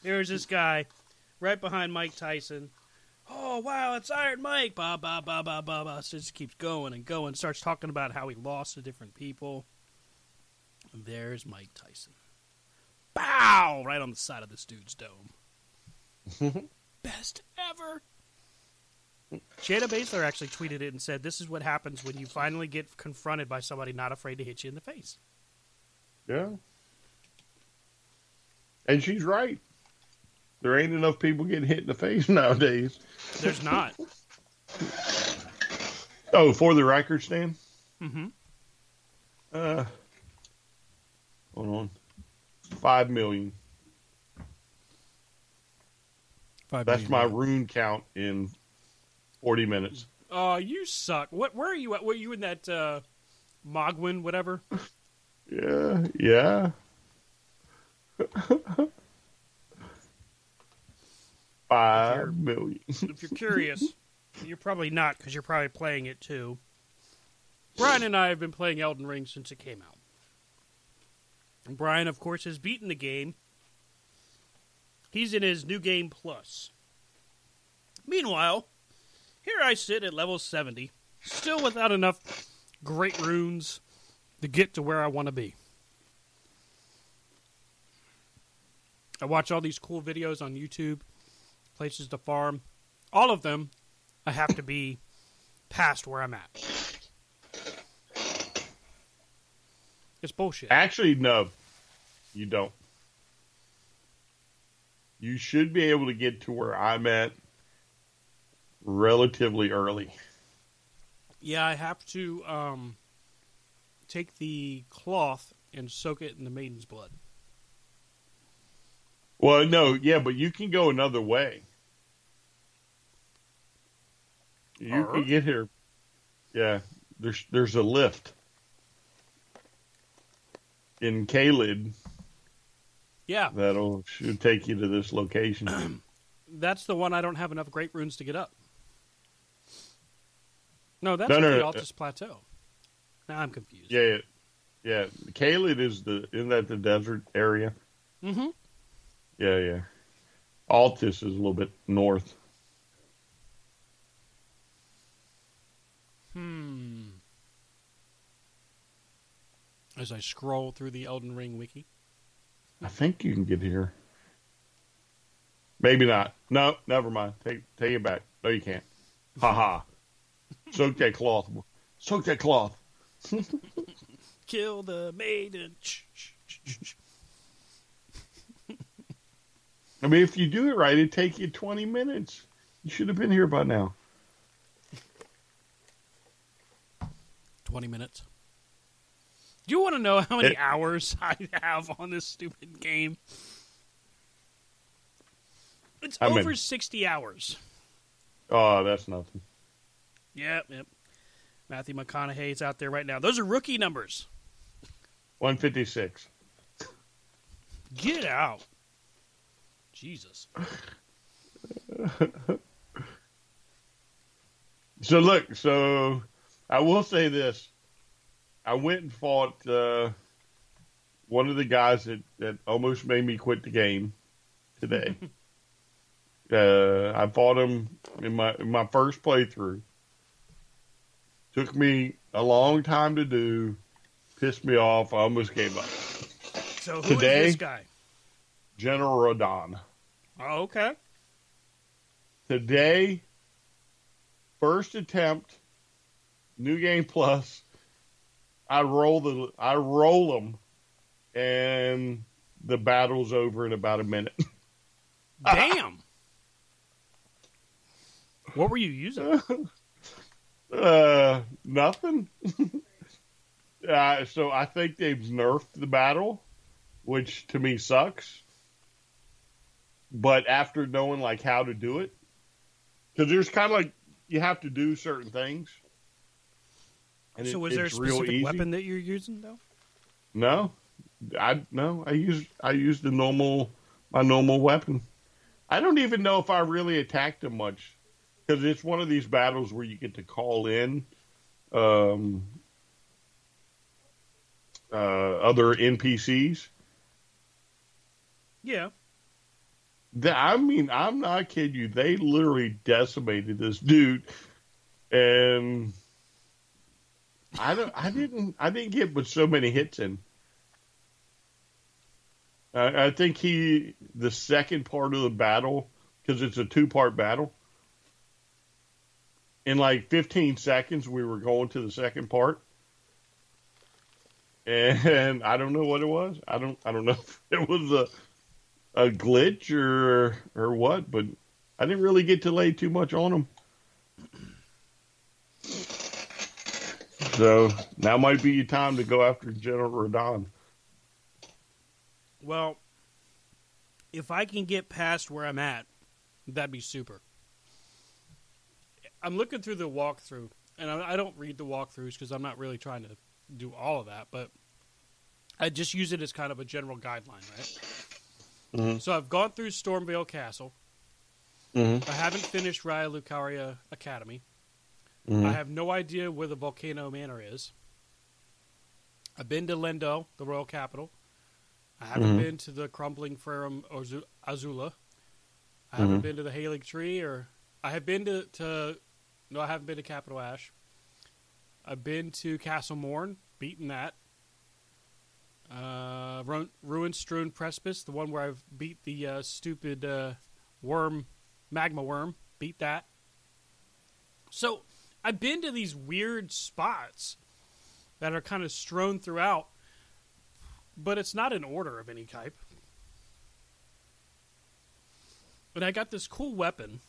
There's this guy right behind Mike Tyson. Oh wow, it's Iron Mike. Ba ba ba ba ba ba. So just keeps going and going. Starts talking about how he lost to different people. And there's Mike Tyson. Bow! Right on the side of this dude's dome. [LAUGHS] Best ever. Shayna Baszler actually tweeted it and said, "This is what happens when you finally get confronted by somebody not afraid to hit you in the face." Yeah. And she's right. There ain't enough people getting hit in the face [LAUGHS] nowadays. There's not. Oh, for the record, Stan? mm-hmm. Uh, hold on. Five million. Five That's my rune count in 40 minutes. Oh, you suck. What? Where are you at? Were you in that uh, Mohgwyn, whatever? [LAUGHS] Yeah, yeah. [LAUGHS] Five million. if you're curious, [LAUGHS] you're probably not because you're probably playing it too. Brian and I have been playing Elden Ring since it came out. Brian, of course, has beaten the game. He's in his new game plus. Meanwhile, here I sit at level 70, still without enough great runes to get to where I want to be. I watch all these cool videos on YouTube, places to farm. All of them, I have to be past where I'm at. It's bullshit. Actually, no, you don't. You should be able to get to where I'm at relatively early. Yeah, I have to um, take the cloth and soak it in the maiden's blood. Well, no, yeah, but you can go another way. You can get here. Yeah, there's there's a lift in Caelid Yeah, that'll should take you to this location. [CLEARS THROAT] that's the one I don't have enough great runes to get up. No, that's No, no, the no. Altus Plateau. Now I'm confused. yeah, yeah, yeah. Caelid is the isn't that the desert area? Mm-hmm. Yeah, yeah. Altus is a little bit north. Hmm. As I scroll through the Elden Ring wiki. I think you can get here. Maybe not. No, never mind. Take take it back. No, you can't. Ha ha. Soak that cloth. Soak that cloth. [LAUGHS] Kill the maiden. I mean, if you do it right, it'd take you 20 minutes. You should have been here by now. 20 minutes. Do you want to know how many It- hours [LAUGHS] I have on this stupid game? It's many? over 60 hours. Oh, that's nothing. Yep, yep. Matthew McConaughey's out there right now. Those are rookie numbers. 156. Get out. Jesus. [LAUGHS] So look, so I will say this. I went and fought uh, one of the guys that, that almost made me quit the game today. [LAUGHS] uh, I fought him in my in my first playthrough. Took me a long time to do. Pissed me off. I almost gave up. So who is Today? this guy? General Radahn. Oh, okay. Today, first attempt, new game plus. I roll the I roll them, and the battle's over in about a minute. [LAUGHS] Damn. what were you using? [LAUGHS] Uh, nothing. [LAUGHS] uh, so I think they've nerfed the battle, which to me sucks. But after knowing like how to do it, because there's kind of like you have to do certain things. And so it- was there a specific weapon that you're using, though? No, I no. I use I used the normal my normal weapon. I don't even know if I really attacked him much because it's one of these battles where you get to call in um, uh, other NPCs. Yeah. I mean, I'm not kidding you. They literally decimated this dude, and I don't. I didn't. I didn't get but so many hits in. I, I think he the second part of the battle because it's a two part battle. In like 15 seconds, we were going to the second part, and I don't know what it was. I don't. I don't know [LAUGHS] if it was a a glitch or or what, but I didn't really get to lay too much on him. So now might be your time to go after General Radahn. Well, if I can get past where I'm at, that'd be super. I'm looking through the walkthrough, and I, I don't read the walkthroughs because I'm not really trying to do all of that, but I just use it as kind of a general guideline, right? Mhm. So I've gone through Stormveil Castle. Mhm. I haven't finished Raya Lucaria Academy. Mhm. I have no idea where the Volcano Manor is. I've been to Leyndell, the royal capital. I haven't Mhm. been to the crumbling Farum Azula. I haven't Mhm. been to the Haligtree, or I have been to, to no, I haven't been to Capital Ash. I've been to Castle Morn, beaten that. Uh, Ru- Ruin Strewn Precipice, the one where I've beat the uh, stupid uh, worm, magma worm, beat that. So I've been to these weird spots that are kind of strewn throughout, but it's not in order of any type. But I got this cool weapon.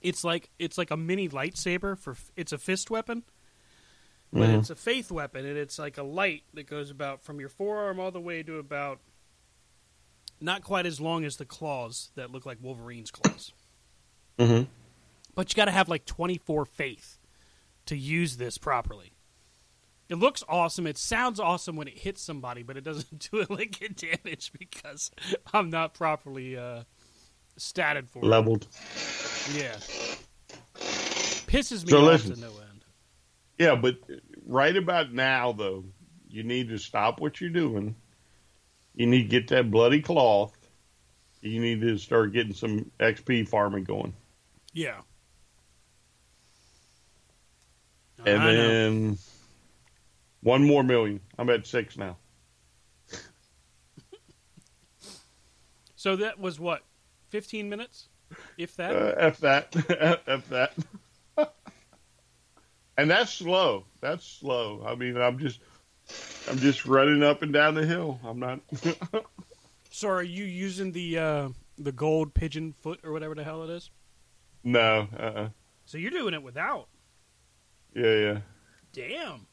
It's like it's like a mini lightsaber for it's a fist weapon, but Mhm. it's a faith weapon and it's like a light that goes about from your forearm all the way to about not quite as long as the claws that look like Wolverine's claws. Mhm. But you got to have like 24 faith to use this properly. It looks awesome. It sounds awesome when it hits somebody, but it doesn't [LAUGHS] do a lick of damage because I'm not properly uh, statted for it. Leveled. Yeah. Pisses me So off listen. to no end. Yeah, but right about now, though, you need to stop what you're doing. You need to get that bloody cloth. You need to start getting some XP farming going. Yeah. And I know. then one more million. I'm at six now. [LAUGHS] So that was what? 15 minutes? If that? Uh, F that. [LAUGHS] F that. [LAUGHS] and that's slow. That's slow. I mean, I'm just, I'm just running up and down the hill. I'm not. so are you using the uh, the gold pigeon foot or whatever the hell it is? no. Uh. uh So you're doing it without. Yeah. Yeah. Damn.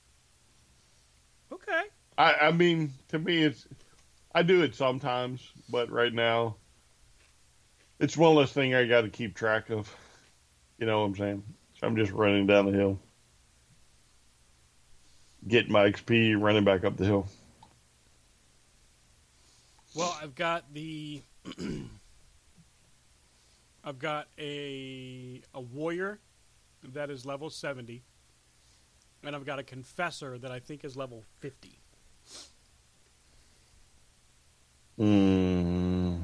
Okay. I, I mean, to me, it's I do it sometimes, but right now, it's one less thing I got to keep track of. You know what I'm saying? So I'm just running down the hill, getting my XP, running back up the hill. Well, I've got the [CLEARS THROAT] I've got a a warrior that is level 70 and I've got a confessor that I think is level 50. Mm.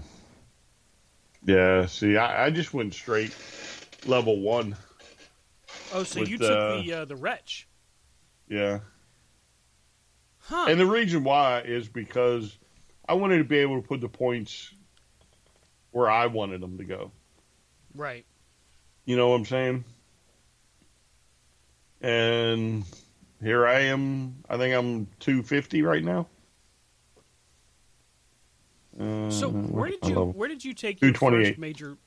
Yeah. See, I, I just went straight level one. Oh, so With, you took uh, the uh, the wretch. Yeah. Huh. And the reason why is because I wanted to be able to put the points where I wanted them to go. right. You know what I'm saying? And here I am. I think I'm 250 right now. Uh, So where did you where did you take your first major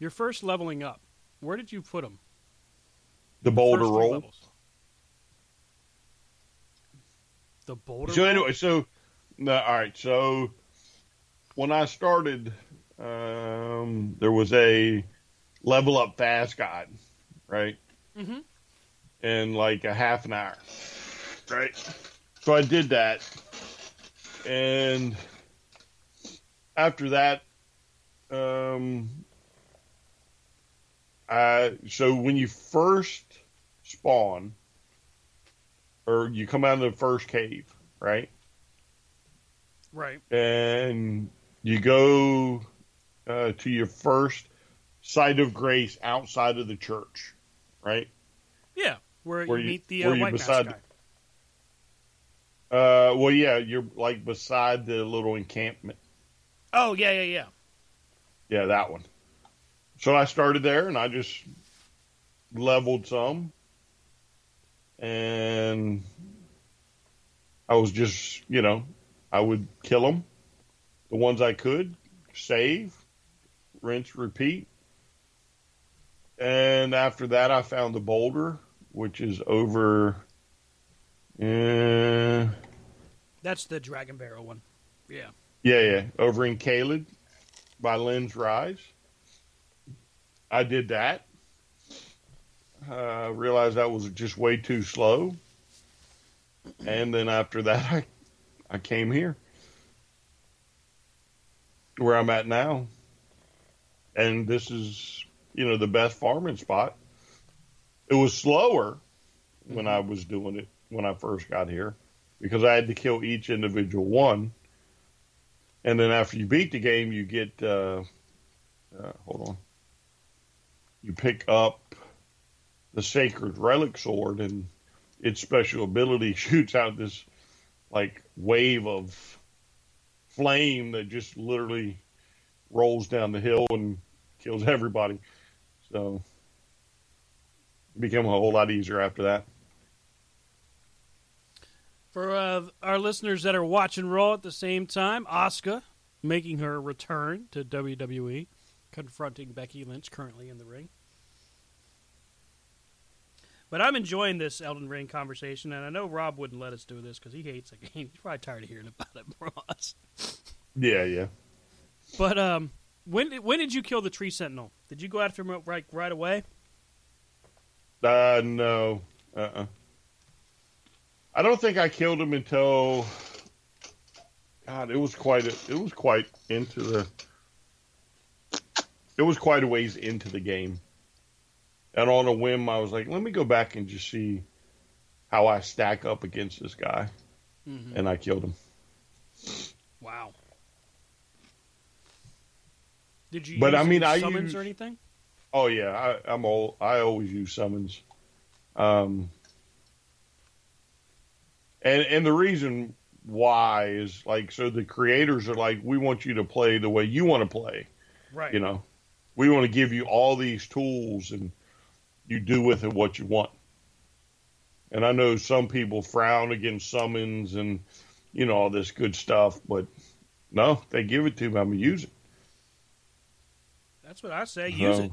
your first leveling up? Where did you put them? the boulder roll? The boulder. So roll? anyway, so no, all right. So when I started, um, there was a level up fast guide, right? Mhm. In like a half an hour, right? So I did that, and after that, um, I so when you first spawn, or you come out of the first cave, right? right. and you go uh, to your first site of grace outside of the church, right? Yeah, where, Where you you- meet the uh, white beside- guy. Uh, well, yeah, you're like beside the little encampment. Oh yeah, yeah, yeah. Yeah, that one. So I started there, and I just leveled some, and I was just, you know, I would kill them, the ones I could, save, rinse, repeat, and after that, I found the boulder, which is over. Uh, That's the dragon barrel one. Yeah. Yeah, yeah. Over in Caelid by Lenne's Rise. I did that. Uh, realized that was just way too slow. And then after that, I, I came here. where I'm at now, and this is you know the best farming spot. It was slower when I was doing it when I first got here because I had to kill each individual one, and then after you beat the game, you get uh, uh, hold on, you pick up the sacred relic sword and its special ability [LAUGHS] shoots out this like wave of flame that just literally rolls down the hill and kills everybody. So it became a whole lot easier after that. For uh, our listeners that are watching Raw at the same time, Asuka making her return to WWE, confronting Becky Lynch currently in the ring. But I'm enjoying this Elden Ring conversation, and I know Rob wouldn't let us do this because he hates the [LAUGHS] game. He's probably tired of hearing about it from us. Yeah, yeah. But um, when did, when did you kill the tree sentinel? Did you go after him right right away? Uh, no. Uh. uh I don't think I killed him until. God, it was quite a, it was quite into the. It was quite a ways into the game. And on a whim, I was like, let me go back and just see how I stack up against this guy. Mm-hmm. And I killed him. Wow. Did you but I mean, I summons use, or anything? Oh yeah, I, I'm all. I always use summons. Um, and and the reason why is like so the creators are like, we want you to play the way you want to play. Right. You know, we want to give you all these tools and you do with it what you want. And I know some people frown against summons and you know all this good stuff, but no, they give it to me. I'm gonna use it. That's what I say. Use so, it.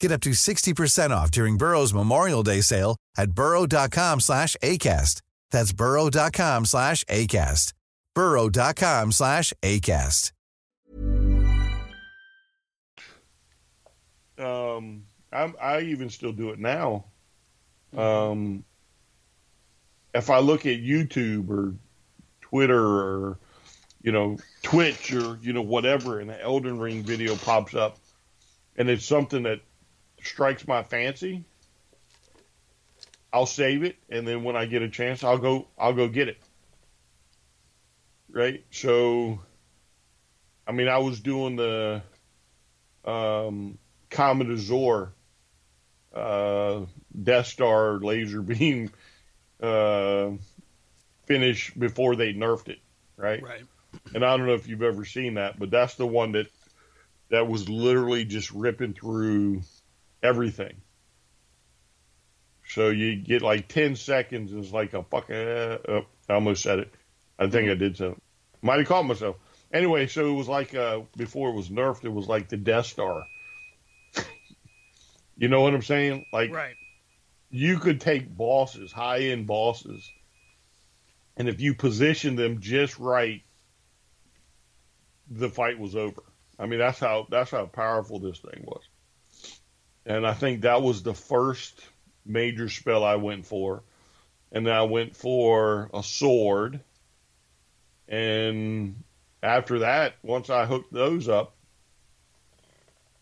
Get up to 60% off during Burrow's Memorial Day sale at burrow.com slash ACAST. That's burrow.com slash ACAST. burrow.com slash ACAST. Um, I'm, I even still do it now. Um, if I look at YouTube or Twitter or you know Twitch or you know whatever, and the Elden Ring video pops up, and it's something that strikes my fancy, I'll save it, and then when I get a chance, I'll go I'll go get it. Right. So, I mean, I was doing the um, Comet Azur uh, Death Star laser [LAUGHS] beam uh, finish before they nerfed it, right? Right. And I don't know if you've ever seen that, but that's the one that that was literally just ripping through everything. So you get like ten seconds, it's like a fucking. Uh, oh, I almost said it. I think I did so. Might have caught myself. Anyway, so it was like uh, before it was nerfed, it was like the Death Star. you know what I'm saying? Like, right you could take bosses, high end bosses, and if you position them just right, the fight was over. I mean, that's how that's how powerful this thing was. And I think that was the first major spell I went for. And then I went for a sword. And after that, once I hooked those up,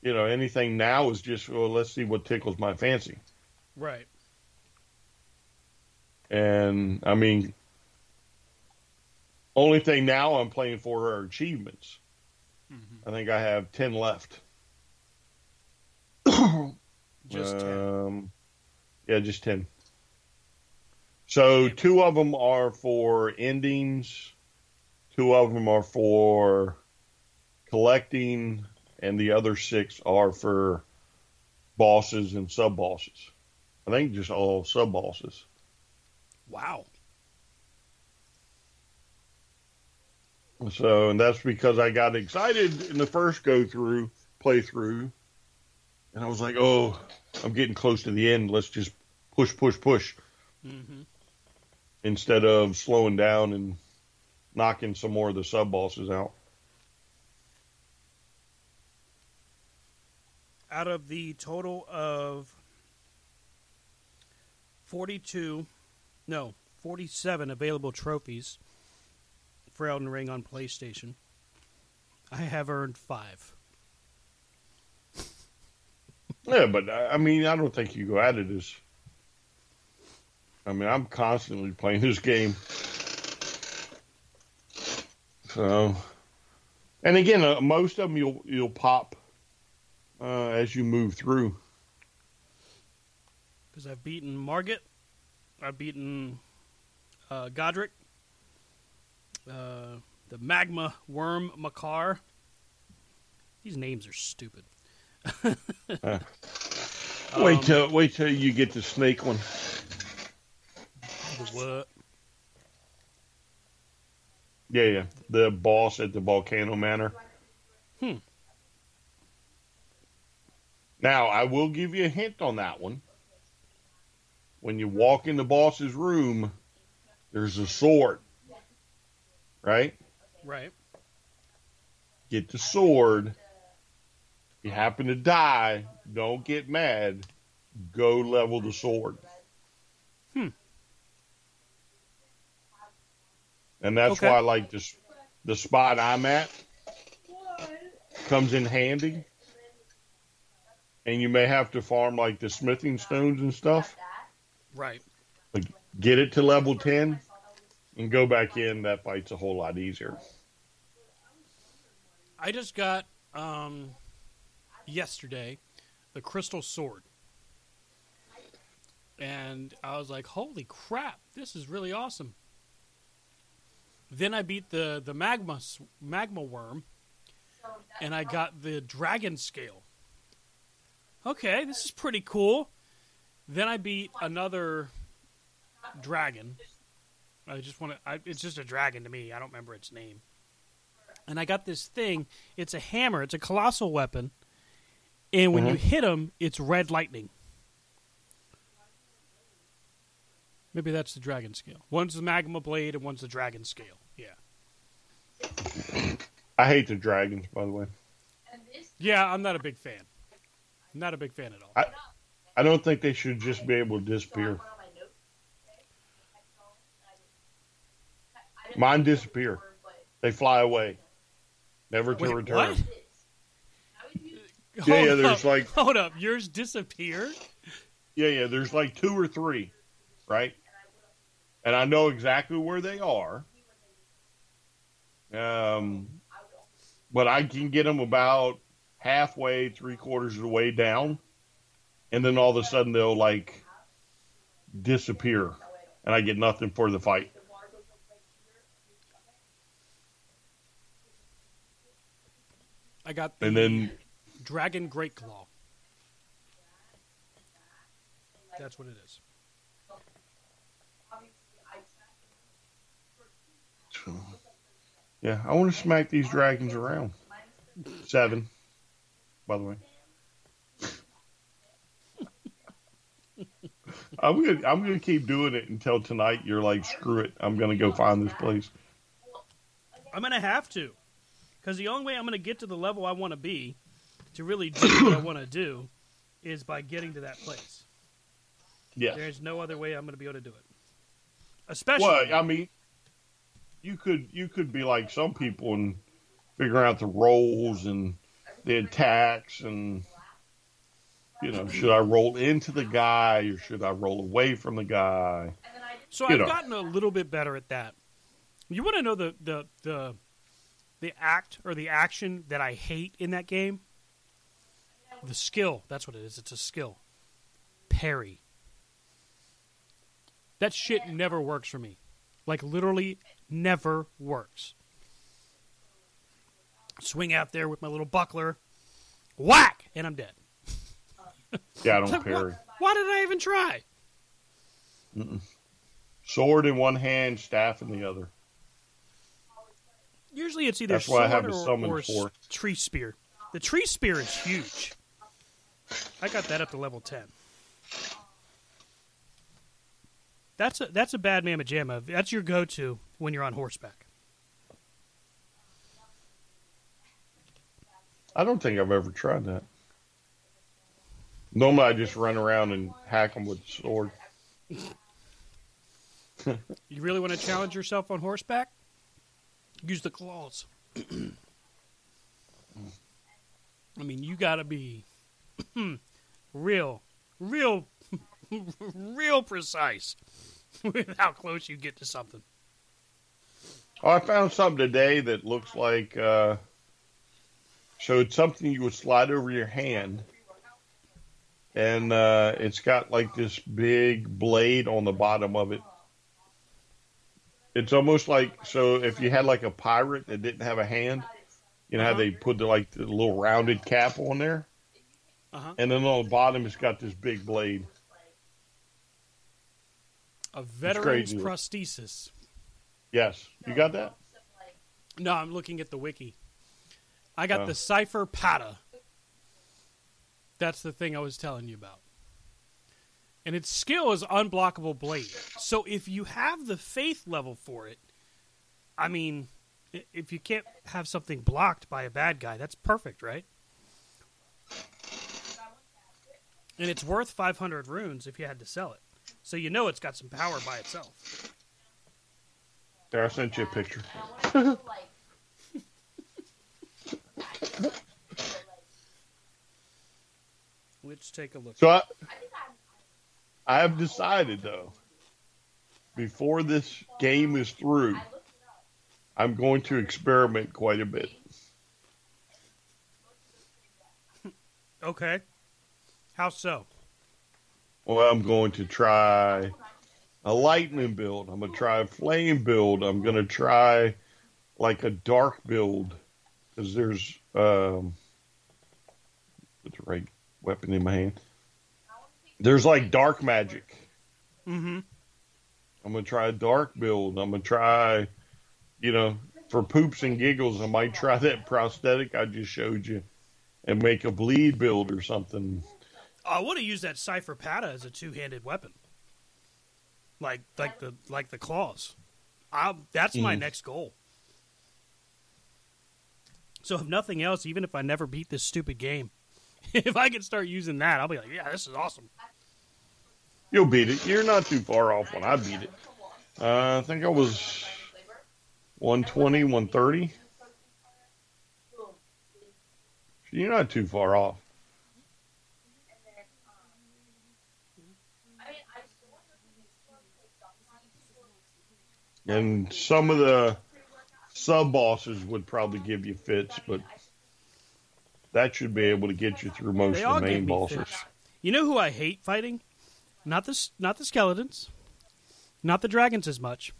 you know, anything now is just, well, let's see what tickles my fancy. Right. And I mean, only thing now I'm playing for are achievements. Mm-hmm. I think I have 10 left. [COUGHS] Just. Um, yeah, just ten. So two of them are for endings, two of them are for collecting, and the other six are for bosses and sub bosses. I think just all sub bosses. Wow. So, and that's because I got excited in the first go through playthrough, and I was like, "Oh, I'm getting close to the end. Let's just push, push, push." hmm instead of slowing down and knocking some more of the sub bosses out. Out of the total of 42, no, 47 available trophies for Elden Ring on PlayStation, I have earned five. Yeah, but I mean, I don't think you go at it as. I mean, I'm constantly playing this game. So, and again, uh, most of them you'll you'll pop uh, as you move through. Because I've beaten Margit, I've beaten uh, Godrick, uh, the Magma Wyrm Makar. These names are stupid. [LAUGHS] wait till wait till you get the snake one. The what? Yeah, yeah, the boss at the Volcano Manor. Hmm. Now, I will give you a hint on that one. When you walk in the boss's room, there's a sword. Right? Right. Get the sword. You happen to die, don't get mad. Go level the sword. Hmm. And that's Okay. why like this the spot I'm at comes in handy. And you may have to farm like the smithing stones and stuff. Right. But get it to level 10 and go back in. That fight's a whole lot easier. I just got um, yesterday the crystal sword, and I was like, "Holy crap! This is really awesome." Then I beat the the magma magma worm, and I got the dragon scale. Okay, this is pretty cool. Then I beat another dragon. I just want to. It's just a dragon to me. I don't remember its name and I got this thing. It's a hammer. It's a colossal weapon, and when you mm-hmm. hit them, it's red lightning. Maybe that's the dragon scale. One's the magma blade, and one's the dragon scale. Yeah, I hate the dragons, by the way. yeah. I'm not a big fan. I'm not a big fan at all. I, I don't think they should just be able to disappear. Mine disappear. They fly away, never to Wait, return. what? [LAUGHS] Yeah, Hold yeah, there's up. like- hold up. Yours disappeared. Yeah, yeah. There's like two or three, right? And I know exactly where they are. Um, but I can get them about halfway, three quarters of the way down, and then all of a sudden they'll like disappear, and I get nothing for the fight. I got the And then dragon great claw. That's what it is. Yeah, I want to smack these dragons around. Seven, by the way. [LAUGHS] I'm gonna I'm gonna keep doing it until tonight. You're like, screw it. I'm gonna go find this place. I'm gonna have to, because the only way I'm gonna get to the level I want to be, to really do what I want to do, is by getting to that place. Yeah. There's no other way I'm gonna be able to do it. Especially, Well, I mean, you could you could be like some people and figure out the roles and the attacks and you know, should I roll into the guy or should I roll away from the guy? so you I've know. gotten a little bit better at that. You want to know the the the the act or the action that I hate in that game? The skill. That's what it is. It's a skill. parry. That shit never works for me. Like literally never works. Swing out there with my little buckler, whack, and I'm dead. [LAUGHS] Yeah, I don't like, [LAUGHS] why, parry. why did I even try? Sword in one hand, staff in the other. Usually it's either That's why I sword have a or, or tree spear. The tree spear is huge. I got that up to level ten. That's a that's a bad mamma jamma. That's your go to when you're on horseback. I don't think I've ever tried that. Normally, I just run around and hack them with the sword. [LAUGHS] You really want to challenge yourself on horseback? Use the claws. [CLEARS THROAT] I mean, you got to be real, real, [LAUGHS] real precise. [LAUGHS] With how close you get to something. Oh, I found something today that looks like uh, so it's something you would slide over your hand, and uh, it's got like this big blade on the bottom of it. It's almost like so if you had like a pirate that didn't have a hand, you know how they put the like the little rounded cap on there, Uh-huh. and then on the bottom it's got this big blade. A veteran's prosthesis. Yes, you got that. No, I'm looking at the wiki. I got Oh. the Cipher Pata. That's the thing I was telling you about. And its skill is unblockable blade. So if you have the faith level for it, I mean, if you can't have something blocked by a bad guy, that's perfect, right? And it's worth 500 runes if you had to sell it. So you know it's got some power by itself. There, I sent you a picture. [LAUGHS] Let's take a look. So I, I have decided though, before this game is through, I'm going to experiment quite a bit. [LAUGHS] Okay. How so? Well, I'm going to try a lightning build. I'm going to try a flame build. I'm going to try like a dark build because there's um, put the right weapon in my hand. There's like dark magic. Mm-hmm. I'm gonna try a dark build. I'm gonna try, you know, for poops and giggles, I might try that prosthetic I just showed you, and make a bleed build or something. I want to use that Cipher Pata as a two-handed weapon, like like the like the claws. i that's my Mhm. next goal. So if nothing else, even if I never beat this stupid game, [LAUGHS] if I can start using that, I'll be like, yeah, this is awesome. You'll beat it. You're not too far off when I beat it. Uh, I think I was 120, 130. You're not too far off. And some of the sub bosses would probably give you fits, but that should be able to get you through most They of the main bosses. fits. You know who I hate fighting? Not the not the skeletons, not the dragons as much.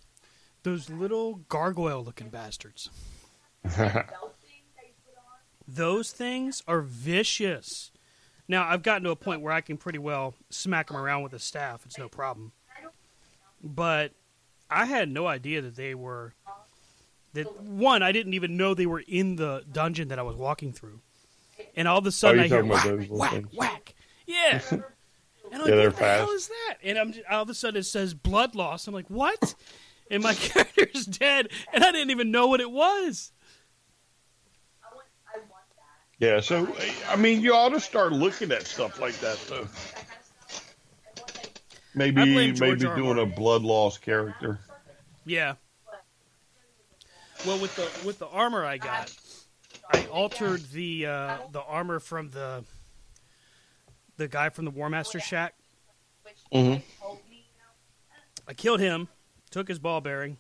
Those little gargoyle-looking bastards. [LAUGHS] Those things are vicious. Now I've gotten to a point where I can pretty well smack them around with a staff. It's no problem. But I had no idea that they were. That one, I didn't even know they were in the dungeon that I was walking through, and all of a sudden Oh, I hear whack, whack, things. whack. Yeah. [LAUGHS] And I'm like, Yeah, what the hell is that? And I'm all of a sudden it says blood loss. I'm like, what? And my [LAUGHS] character's dead, and I didn't even know what it was. Yeah, so I mean, you ought to start looking at stuff like that, though. Maybe maybe R. R. doing a blood loss character. Yeah. Well, with the with the armor I got, I altered the uh, the armor from the the guy from the War Master Shack. Mm-hmm. I killed him, took his ball bearing,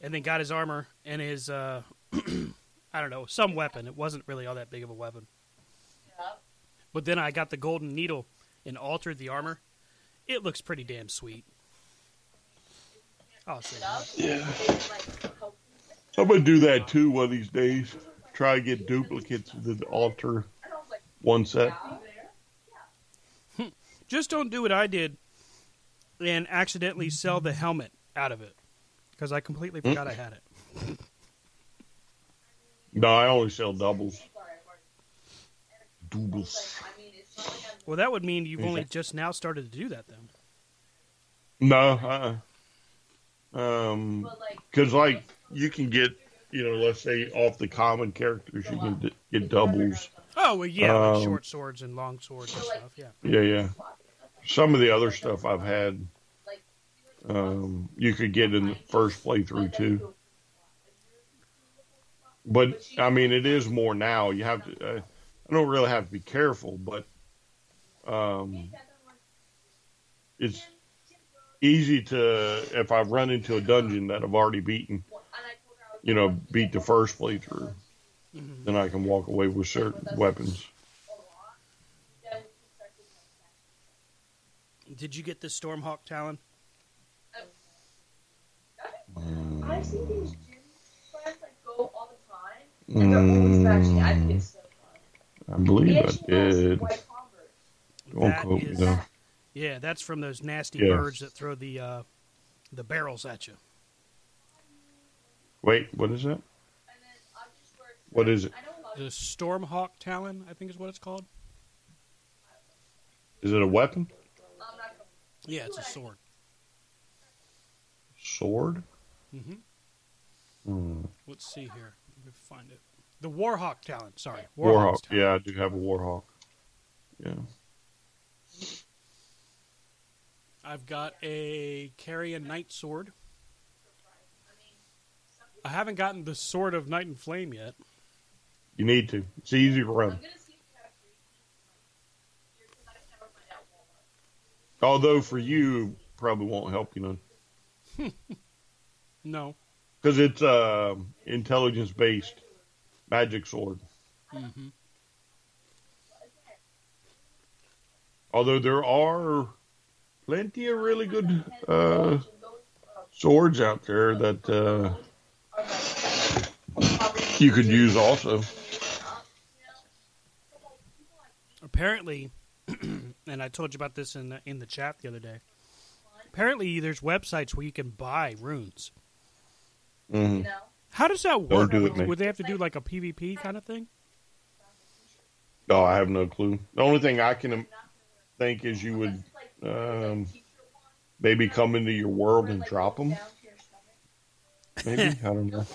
and then got his armor and his uh, [CLEARS THROAT] I don't know some weapon. It wasn't really all that big of a weapon. But then I got the golden needle and altered the armor, it looks pretty damn sweet. I'll say that. Yeah. I'm gonna do that too one of these days. Try to get duplicates of the altar one set. Hmm. Just don't do what I did and accidentally sell the helmet out of it because I completely hmm. forgot I had it. No, I only sell doubles. Doubles. Well, that would mean you've only just now started to do that, then. No, uh, um, because like you can get, you know, let's say off the common characters, you can d- get doubles. Oh, well, yeah, like Um, short swords and long swords and stuff. Yeah. Yeah, yeah. Some of the other stuff I've had, um, you could get in the first playthrough too. But I mean, it is more now. You have to. Uh, I don't really have to be careful, but um, it's easy to if I run into a dungeon that I've already beaten. You know, beat the first playthrough, then I can walk away with certain weapons. Did you get the Stormhawk Talon? I've seen these gym friends like go all the time, and they're always actually. I think it's so fun. I believe I did. That quote is-. Yeah, that's from those nasty Yeah. birds that throw the uh, the barrels at you. Wait, what is that? And then I'm just wearing. What is it? I know a lot The Stormhawk Talon, I think is what it's called. Is it a weapon? I'm not gonna. Yeah, it's a sword. Sword? hmm Hmm. Let's see here. Let me find it. The Warhawk Talon. Sorry, Warhawk. Talon. Yeah, I do have a Warhawk. Yeah. I've got a Carrian Knight sword. I haven't gotten the Sword of Night and Flame yet. You need to. It's easy to run. I'm gonna see if you have free here because I can never find out Walmart. Although for you, probably won't help you none. [LAUGHS] No. Because it's uh, intelligence based magic sword. hmm Although there are plenty of really good uh, swords out there that uh, you could use also. Apparently, [CLEARS THROAT] and I told you about this in the, in the chat the other day. Apparently, there's websites where you can buy runes. hmm How does that work? do Would, would they have to do like a PvP kind of thing? No, I have no clue. The only thing I can think is you would um, maybe come into your world and drop them. Maybe I don't know.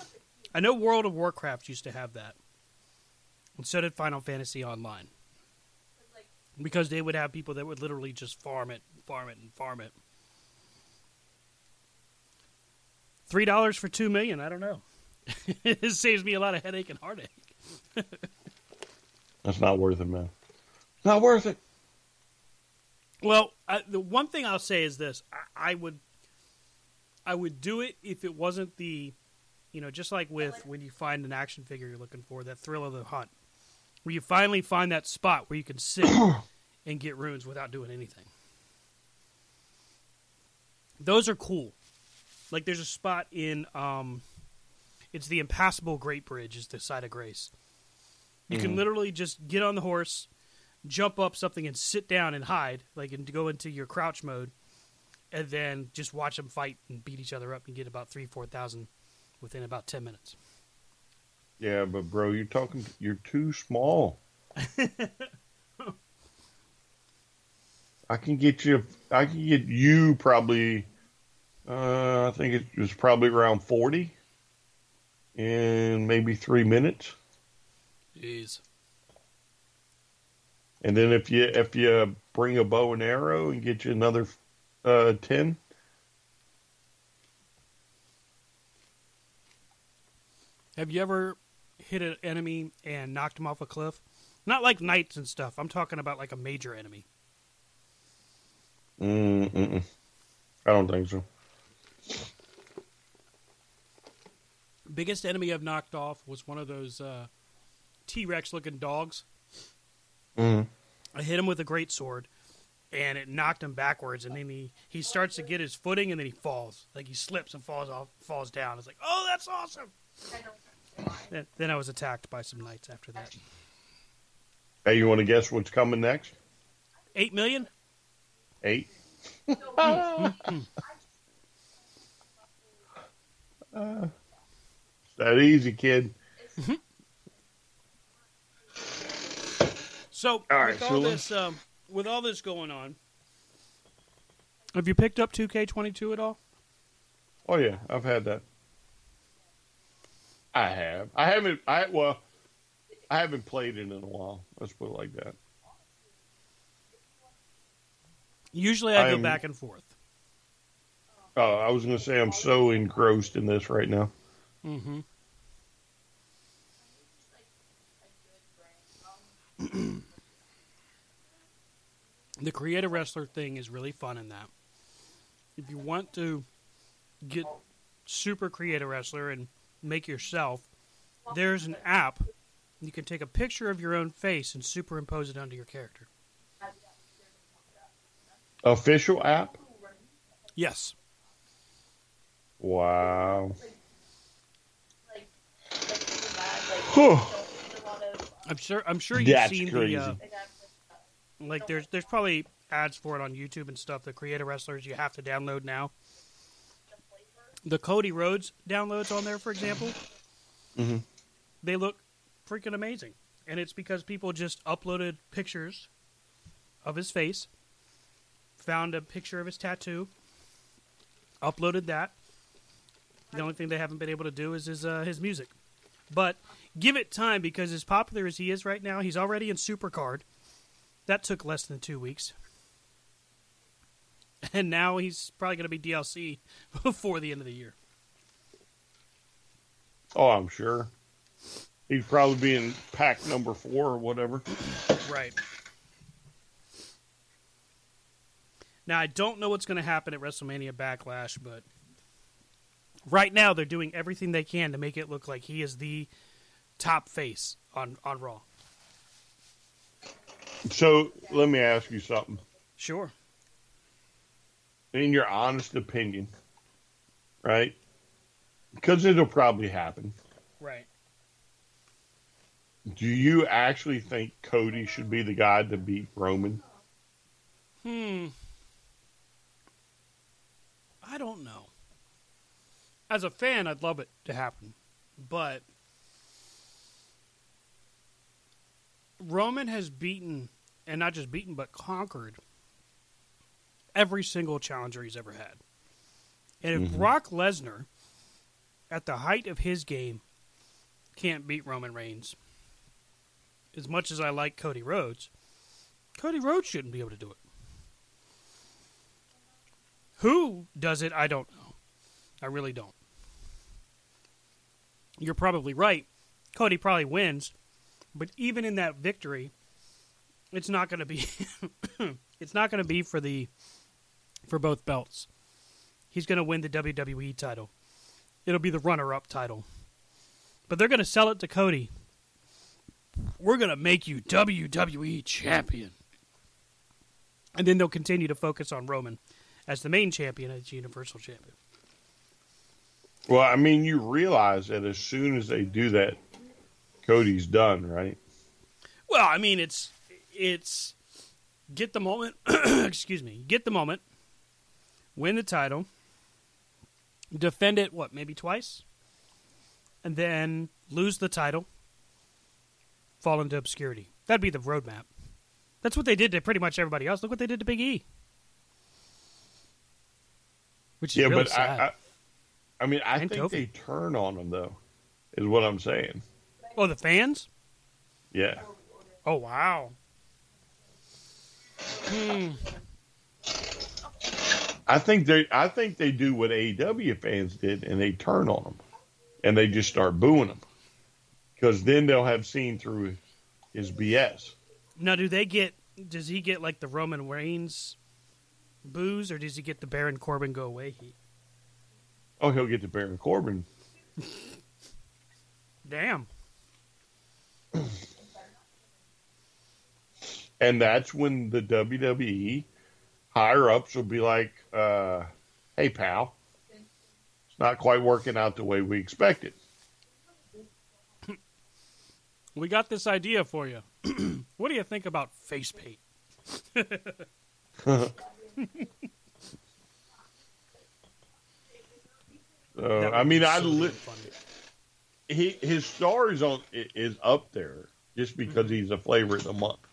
I know World of Warcraft used to have that. And so did Final Fantasy Online. Because they would have people that would literally just farm it, farm it, and farm it. Three dollars for two million, I don't know. [LAUGHS] it saves me a lot of headache and heartache. [LAUGHS] That's not worth it, man. Not worth it. Well, I, the one thing I'll say is this: I, I would, I would do it if it wasn't the, you know, just like with when you find an action figure you're looking for, that thrill of the hunt, where you finally find that spot where you can sit [COUGHS] and get runes without doing anything. Those are cool. Like there's a spot in, um, it's the impassable Great Bridge, is the site of grace. You can literally just get on the horse, jump up something and sit down and hide, like and go into your crouch mode, and then just watch them fight and beat each other up and get about three, four thousand within about ten minutes. Yeah, but bro, you're talking. You're too small. [LAUGHS] I can get you. I can get you probably. Uh, I think it was probably around forty, in maybe three minutes. Jeez. And then if you if you bring a bow and arrow and get you another uh, ten, Have you ever hit an enemy and knocked him off a cliff? Not like knights and stuff. I'm talking about like a major enemy. mm, mm-mm. I don't think so. Biggest enemy I've knocked off was one of those uh, T Rex looking dogs. Mm. I hit him with a great sword, and it knocked him backwards. And then he he starts to get his footing, and then he falls. Like he slips and falls off, falls down. It's like, oh, that's awesome. Then, then I was attacked by some knights after that. Hey, you want to guess what's coming next? Eight million. Eight. [LAUGHS] [LAUGHS] uh, that easy, kid. So All right, with all Sula. this, um, with all this going on, have you picked up 2K22 at all? Oh yeah, I've had that. I have. I haven't. I well, I haven't played it in a while. Let's put it like that. Usually, I go I'm- back and forth. Oh, I was going to say I'm so engrossed in this right now. Mm-hmm. [CLEARS THROAT] the creator wrestler thing is really fun in that. If you want to get super creator wrestler and make yourself, there's an app. You can take a picture of your own face and superimpose it onto your character. Official app. Yes. Wow. Like, like, really bad, like, Whew. don't need a lot of, I'm sure. I'm sure you've That's seen crazy. the. Uh, like, there's there's probably ads for it on YouTube and stuff. The creator wrestlers you have to download now. The Cody Rhodes downloads on there, for example, mm-hmm. they look freaking amazing, and it's because people just uploaded pictures of his face, found a picture of his tattoo, uploaded that. The only thing they haven't been able to do is his uh, his music, but give it time because as popular as he is right now, he's already in Supercard. That took less than two weeks. [LAUGHS] And now he's probably going to be DLC [LAUGHS] before the end of the year. Oh, I'm sure. He'd probably be in pack number four or whatever. Right. Now, I don't know what's going to happen at WrestleMania Backlash, but right now they're doing everything they can to make it look like he is the top face on, on Raw. So let me ask you something. Sure. In your honest opinion, right? Because it'll probably happen. Right. Do you actually think Cody should be the guy to beat Roman? Hmm. I don't know. As a fan, I'd love it to happen, but Roman has beaten, and not just beaten, but conquered every single challenger he's ever had. And if mm-hmm. Brock Lesnar, at the height of his game, can't beat Roman Reigns, as much as I like Cody Rhodes, Cody Rhodes shouldn't be able to do it. Who does it? I don't know. I really don't. You're probably right. Cody probably wins, but even in that victory, it's not going to be [COUGHS] it's not going to be for the for both belts. He's going to win the WWE title. It'll be the runner-up title. But they're going to sell it to Cody. We're going to make you WWE champion. And then they'll continue to focus on Roman as the main champion as Universal Champion. Well, I mean, you realize that as soon as they do that, Cody's done, right? Well, I mean, it's it's get the moment. [CLEARS THROAT] excuse me, get the moment, win the title, defend it. What maybe twice, and then lose the title, fall into obscurity. That'd be the roadmap. That's what they did to pretty much everybody else. Look what they did to Big E. Which is yeah, really but. I, I, I mean, I And think Kofi. they turn on him though, is what I'm saying. oh, the fans. Yeah. Oh wow. Hmm. I think they I think they do what AEW fans did and they turn on them and they just start booing them because then they'll have seen through his BS. Now, do they get? Does he get like the Roman Reigns booze, or does he get the Baron Corbin go away heat? Oh, he'll get the Baron Corbin. [LAUGHS] Damn. [CLEARS THROAT] And that's when the WWE higher ups will be like, uh, "Hey, pal, it's not quite working out the way we expected." We got this idea for you. [CLEARS THROAT] what do you think about face paint? [LAUGHS] So, I mean, be I so li- funny. he his star is on is up there just because he's a flavor of the month.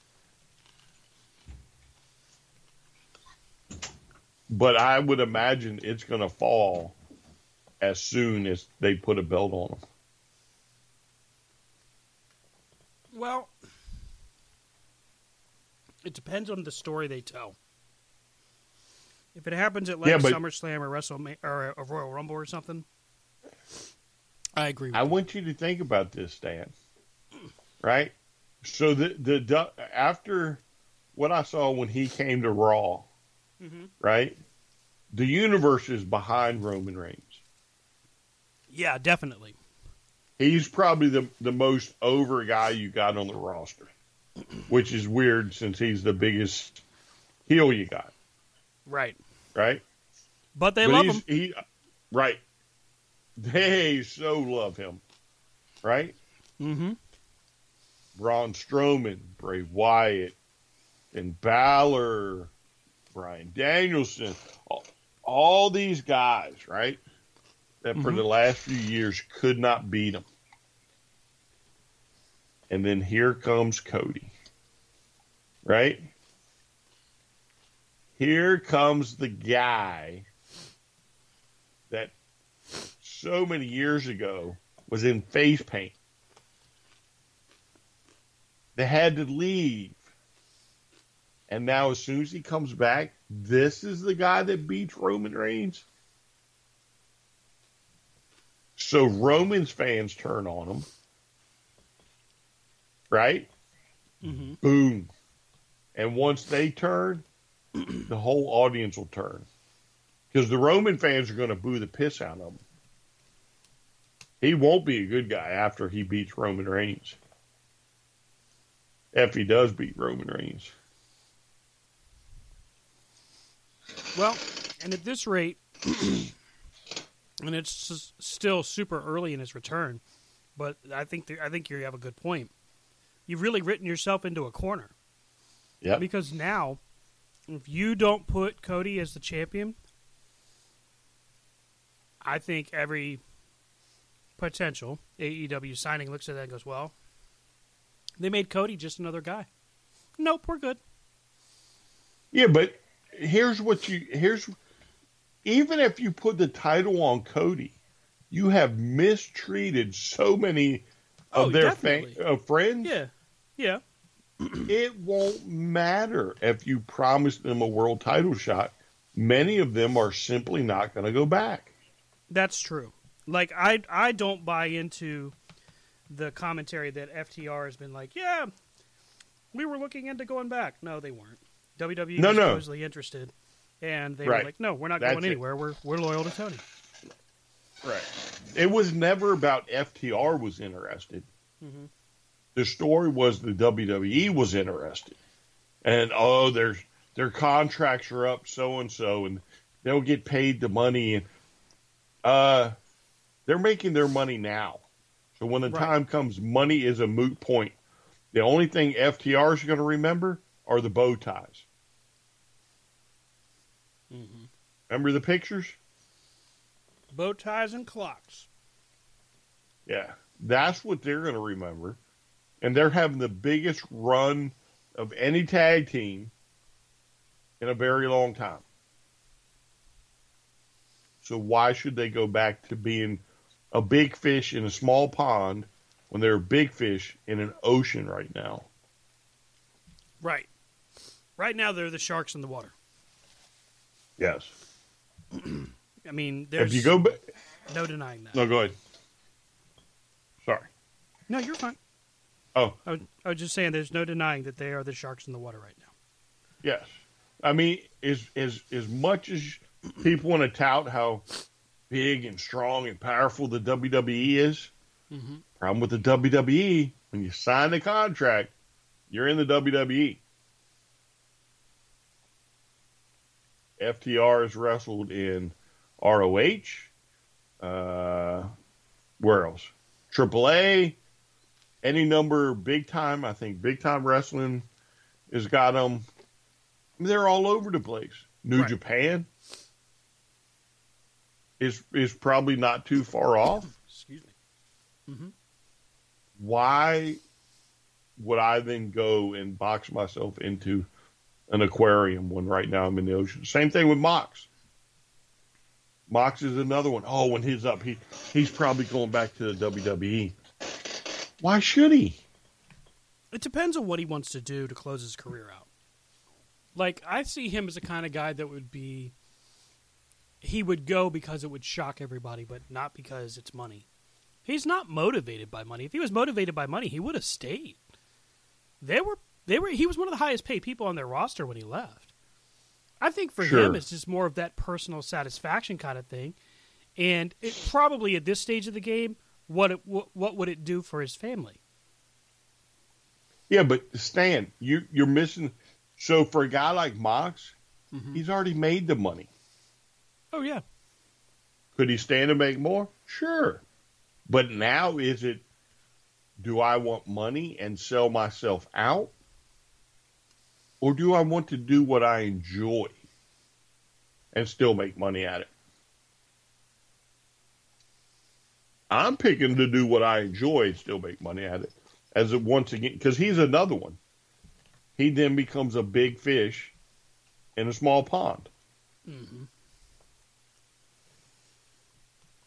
But I would imagine it's going to fall as soon as they put a belt on them. Well, it depends on the story they tell. If it happens at like Yeah, but- SummerSlam or WrestleMania or a Royal Rumble or something, I agree. With I you. want you to think about this, Dan. Right? So the the after what I saw when he came to Raw, right? The universe is behind Roman Reigns. Yeah, definitely. He's probably the the most over guy you got on the roster, [CLEARS THROAT] which is weird since he's the biggest heel you got, Right. right? But they But love him. He, right. They so love him, right? Mm-hmm. Braun Strowman, Bray Wyatt, and Balor, Bryan Danielson, all, all these guys, right? That for the mm-hmm. last few years could not beat him. And then here comes Cody, right? Here comes the guy that so many years ago was in face paint. They had to leave. And now, as soon as he comes back, this is the guy that beats Roman Reigns. So Roman's fans turn on him. Right? Mm-hmm. Boom. And once they turn, the whole audience will turn. Because the Roman fans are going to boo the piss out of him. He won't be a good guy after he beats Roman Reigns. If he does beat Roman Reigns. Well, and at this rate, [CLEARS THROAT] and it's still super early in his return, but I think th- I think you have a good point. You've really written yourself into a corner Yeah. because now, if you don't put Cody as the champion, I think every potential AEW signing looks at that and goes, "Well, they made Cody just another guy." Nope, we're good. Yeah, but here's what you here's even if you put the title on Cody, you have mistreated so many of Oh, their fa- uh, friends. Yeah, yeah. [CLEARS THROAT] It won't matter if you promise them a world title shot. Many of them are simply not going to go back. That's true. Like I I don't buy into the commentary that FTR has been like, yeah, we were looking into going back. No, they weren't. WWE No, was no. supposedly interested, and they Right. were like, no, we're not That's going it. anywhere. We're we're loyal to Tony. Right. It was never about FTR was interested. The story was the WWE was interested, and oh, their their contracts are up, so and so, and they'll get paid the money, and uh, they're making their money now. So when the Right. time comes, money is a moot point. The only thing FTR is going to remember are the bow ties. Remember the pictures? Bow ties and clocks. Yeah, that's what they're going to remember. And they're having the biggest run of any tag team in a very long time. So why should they go back to being a big fish in a small pond when they're a big fish in an ocean right now? Right. Right now, they're the sharks in the water. Yes. I mean, there's if you go back, no denying that. no, go ahead. Sorry. No, you're fine. Oh, I was, I was just saying, there's no denying that they are the sharks in the water right now. Yes. I mean, as as as much as people want to tout how big and strong and powerful the WWE is, mm-hmm. problem with the WWE when you sign the contract, you're in the WWE. FTR has wrestled in ROH. Uh, where else? AAA. Any number big time. I think big time wrestling has got them. They're all over the place. New Right. Japan is is probably not too far off. Excuse me. Why would I then go and box myself into an aquarium one right now I'm in the ocean? Same thing with Mox. Mox is another one. Oh, when he's up, he he's probably going back to the WWE. Why should he? It depends on what he wants to do to close his career out. Like I see him as the kind of guy that would be he would go because it would shock everybody, but not because it's money. He's not motivated by money. If he was motivated by money, he would have stayed. There were they were he was one of the highest paid people on their roster when he left. I think for Sure. him it's just more of that personal satisfaction kind of thing. And it probably at this stage of the game, what it, what, what would it do for his family? Yeah, but Stan, you you're missing. So for a guy like Mox, mm-hmm. he's already made the money. Oh yeah. Could he stand to make more? Sure. But now is it do I want money and sell myself out? Or do I want to do what I enjoy and still make money at it? I'm picking to do what I enjoy and still make money at it. As it once again, because he's another one. He then becomes a big fish in a small pond. Mm-hmm.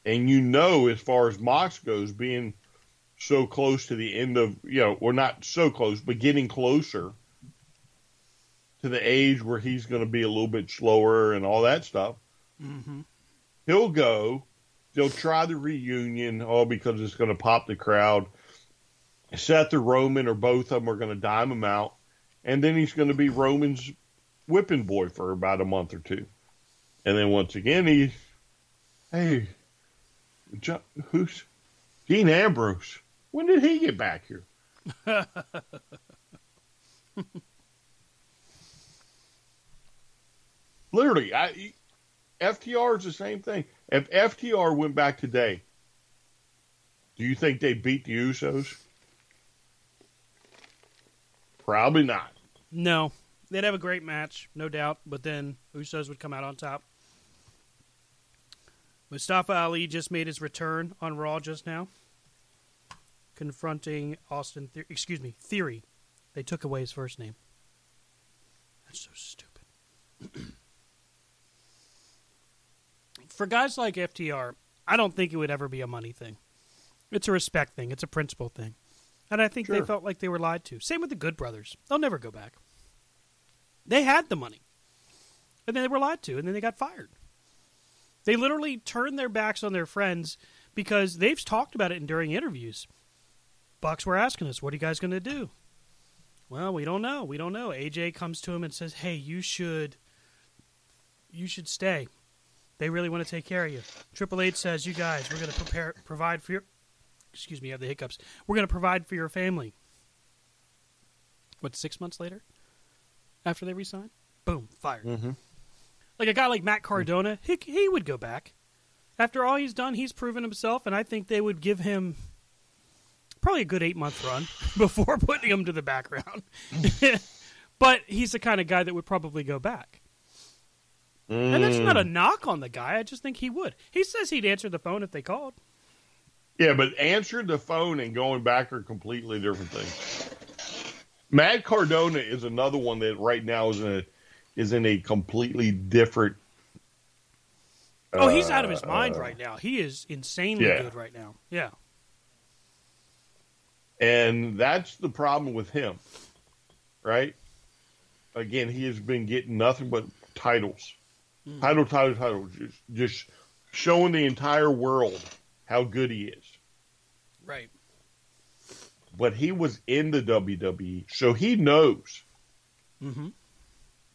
and you know as far as Mox goes, being so close to the end of you know, or not so close, but getting closer to the age where he's going to be a little bit slower and all that stuff. Mm-hmm. He'll go. They'll try the reunion, all because it's going to pop the crowd. Seth or Roman or both of them are going to dime him out, and then he's going to be Roman's whipping boy for about a month or two, and then once again he, hey, who's Dean Ambrose? When did he get back here? [LAUGHS] Literally, I, FTR is the same thing. If FTR went back today, do you think they beat the Usos? Probably not. No, they'd have a great match, no doubt. But then Usos would come out on top. Mustafa Ali just made his return on Raw just now, confronting Austin. The- excuse me, Theory. They took away his first name. That's so stupid. [CLEARS THROAT] For guys like FTR, I don't think it would ever be a money thing. It's a respect thing. It's a principle thing. And I think they felt like they were lied to. Same with the Good Brothers. They'll never go back. They had the money. And then they were lied to, and then they got fired. They literally turned their backs on their friends because they've talked about it during interviews. Bucks were asking us, what are you guys going to do? Well, we don't know. We don't know. AJ comes to him and says, "Hey, you should you should stay. They really want to take care of you." Triple H says, "You guys, we're going to prepare provide for your excuse me, I have the hiccups. We're going to provide for your family." What, 6 months later? After they resign? Boom, fired. Mm-hmm. Like a guy like Matt Cardona, he, he would go back. After all he's done, he's proven himself, and I think they would give him probably a good eight month run [LAUGHS] before putting him to the background. [LAUGHS] but he's the kind of guy that would probably go back. And that's not a mm. knock on the guy. I just think he would. He says he'd answer the phone if they called. Yeah, but answering the phone and going back are completely different things. Matt Cardona is another one that right now is in a is in a completely different. Oh, he's out of his uh, mind right now. He is insanely yeah. good right now. Yeah. And that's the problem with him, right? Again, he has been getting nothing but titles, title, title, title, just, just showing the entire world how good he is. Right. But he was in the WWE, so he knows Mm-hmm.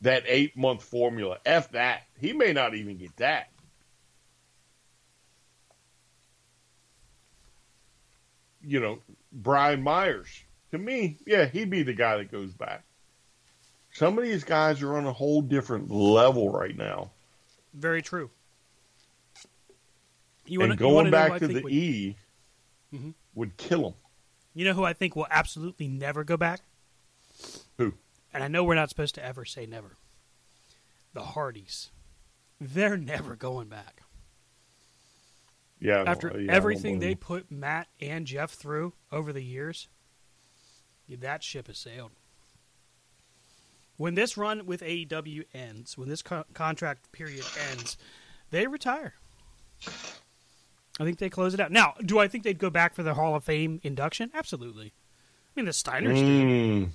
that eight month formula. F that. He may not even get that. You know, Brian Myers. To me, yeah, he'd be the guy that goes back. Some of these guys are on a whole different level right now. Very true. You wanna, and going back to the would, E mm-hmm. would kill them. You know who I think will absolutely never go back? Who? And I know we're not supposed to ever say never. The Hardys. They're never going back. Yeah. After yeah, everything they put Matt and Jeff through over the years, that ship has sailed. When this run with AEW ends, when this co- contract period ends, they retire. I think they close it out. Now, do I think they'd go back for the Hall of Fame induction? Absolutely. I mean, the Steiners mm. did.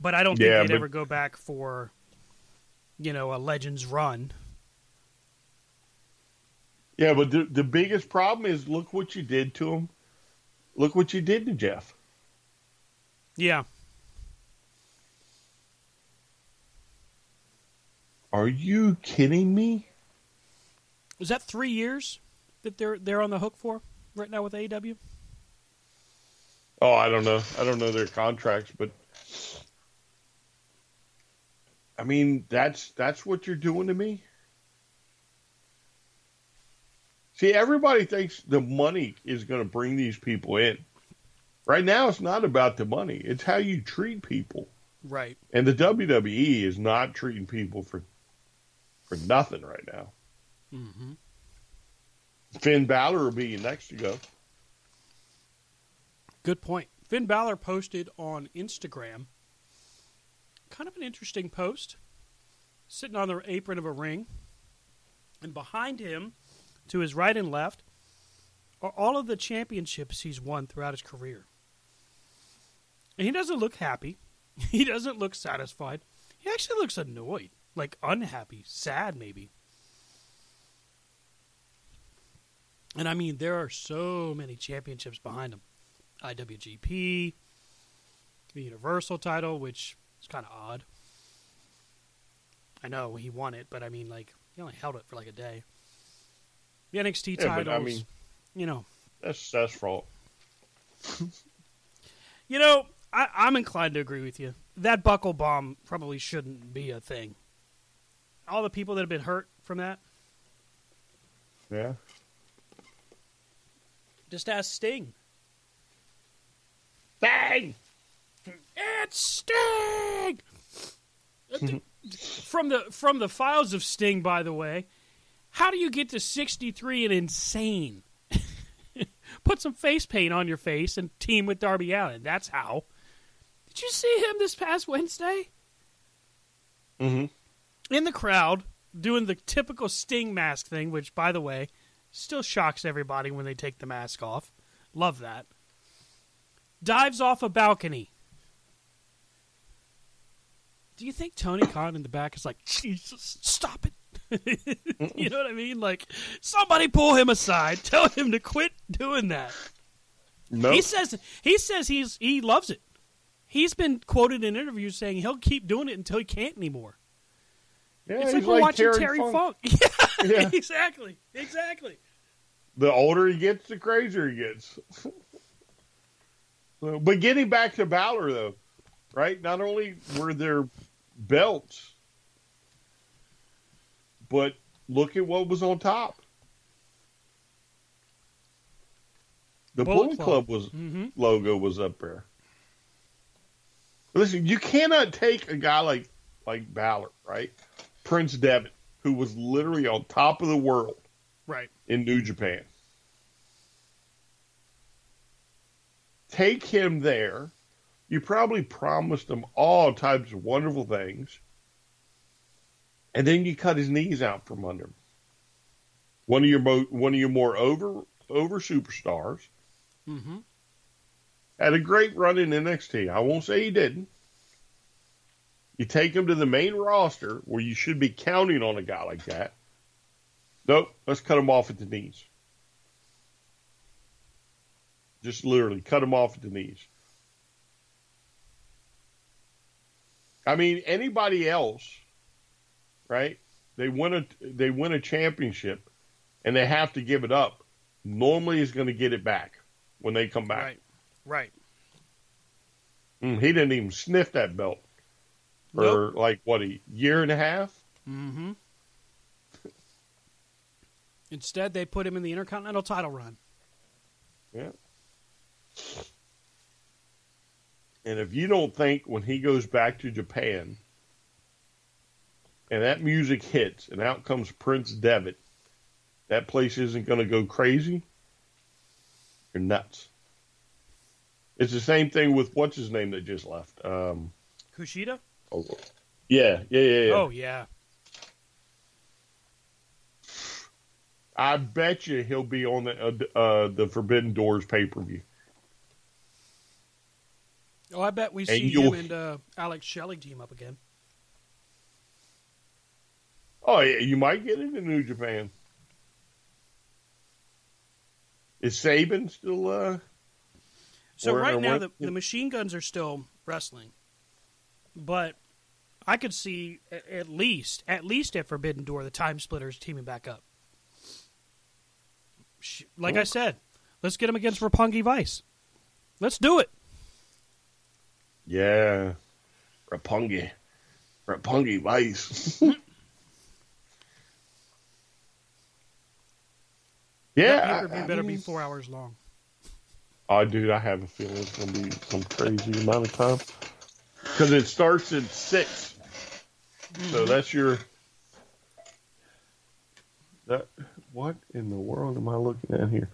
But I don't think yeah, they'd but... ever go back for, you know, a Legends run. Yeah, but the, the biggest problem is look what you did to him. Look what you did to Jeff. Yeah. Are you kidding me? Is that three years that they're they're on the hook for right now with AEW? Oh, I don't know. I don't know their contracts, but I mean that's that's what you're doing to me. See, everybody thinks the money is going to bring these people in. Right now, it's not about the money; it's how you treat people. Right. And the WWE is not treating people for for nothing right now. Mm-hmm. Finn Balor will be next to go. Good point. Finn Balor posted on Instagram kind of an interesting post, sitting on the apron of a ring, and behind him, to his right and left, are all of the championships he's won throughout his career. And he doesn't look happy. [LAUGHS] He doesn't look satisfied. He actually looks annoyed like unhappy, sad maybe. And I mean, there are so many championships behind him. IWGP, the Universal title, which is kind of odd. I know he won it, but I mean, like, he only held it for like a day. The NXT yeah, titles, I mean, you know. That's that's fault. [LAUGHS] you know, I, I'm inclined to agree with you. That buckle bomb probably shouldn't be a thing all the people that have been hurt from that? Yeah. Just ask Sting. Bang! It's Sting. [LAUGHS] from the from the files of Sting, by the way, how do you get to sixty three and insane? [LAUGHS] Put some face paint on your face and team with Darby Allin. That's how. Did you see him this past Wednesday? Mm-hmm in the crowd doing the typical Sting mask thing, which, by the way, still shocks everybody when they take the mask off. Love that. Dives off a balcony. Do you think Tony Khan in the back is like, Jesus, stop it? [LAUGHS] you know what I mean? Like, somebody pull him aside, [LAUGHS] tell him to quit doing that. Nope. He says he says he's he loves it. He's been quoted in interviews saying he'll keep doing it until he can't anymore. Yeah, it's like we're like watching Terry, Terry Funk. Funk. [LAUGHS] [LAUGHS] Yeah, yeah, [LAUGHS] exactly, exactly. The older he gets, the crazier he gets. so, but getting back to Balor, though, right? Not only were there belts, but look at what was on top. The Bullet, Bullet Club. Club, was mm-hmm. logo was up there. Listen, you cannot take a guy like like Balor, right? Prince Devitt, who was literally on top of the world, right in New Japan. Take him there. You probably promised him all types of wonderful things, and then you cut his knees out from under him. One of your mo- one of your more over over superstars mm-hmm. had a great run in NXT. I won't say he didn't. You take him to the main roster where you should be counting on a guy like that. Nope, let's cut him off at the knees. Just literally cut him off at the knees. I mean, anybody else, right? They win a they win a championship, and they have to give it up. Normally, is going to get it back when they come back. Right. Right. Mm, he didn't even sniff that belt for Nope. like what a year and a half. Mm-hmm. Instead, they put him in the Intercontinental title run. Yeah. And if you don't think when he goes back to Japan and that music hits and out comes Prince Devitt, that place isn't going to go crazy, you're nuts. It's the same thing with what's his name that just left. Um, Kushida? Oh, yeah, yeah, yeah, yeah. Oh, yeah. I bet you he'll be on the uh, uh, the Forbidden Doors pay per view. Oh, I bet we And see him and uh, Alex Shelley team up again. Oh, yeah, you might get into New Japan. Is Sabin still? uh So right now, the, the machine guns are still wrestling, but I could see at least, at least at Forbidden Door, the Time Splitters teaming back up. Like I said, let's get them against Roppongi Vice. Let's do it. Yeah, Roppongi, Roppongi Vice. [LAUGHS] yeah, that I- I better be four hours long. Oh, dude, I have a feeling it's going to be some crazy amount of time because it starts at 6 So that's your. That what in the world am I looking at here?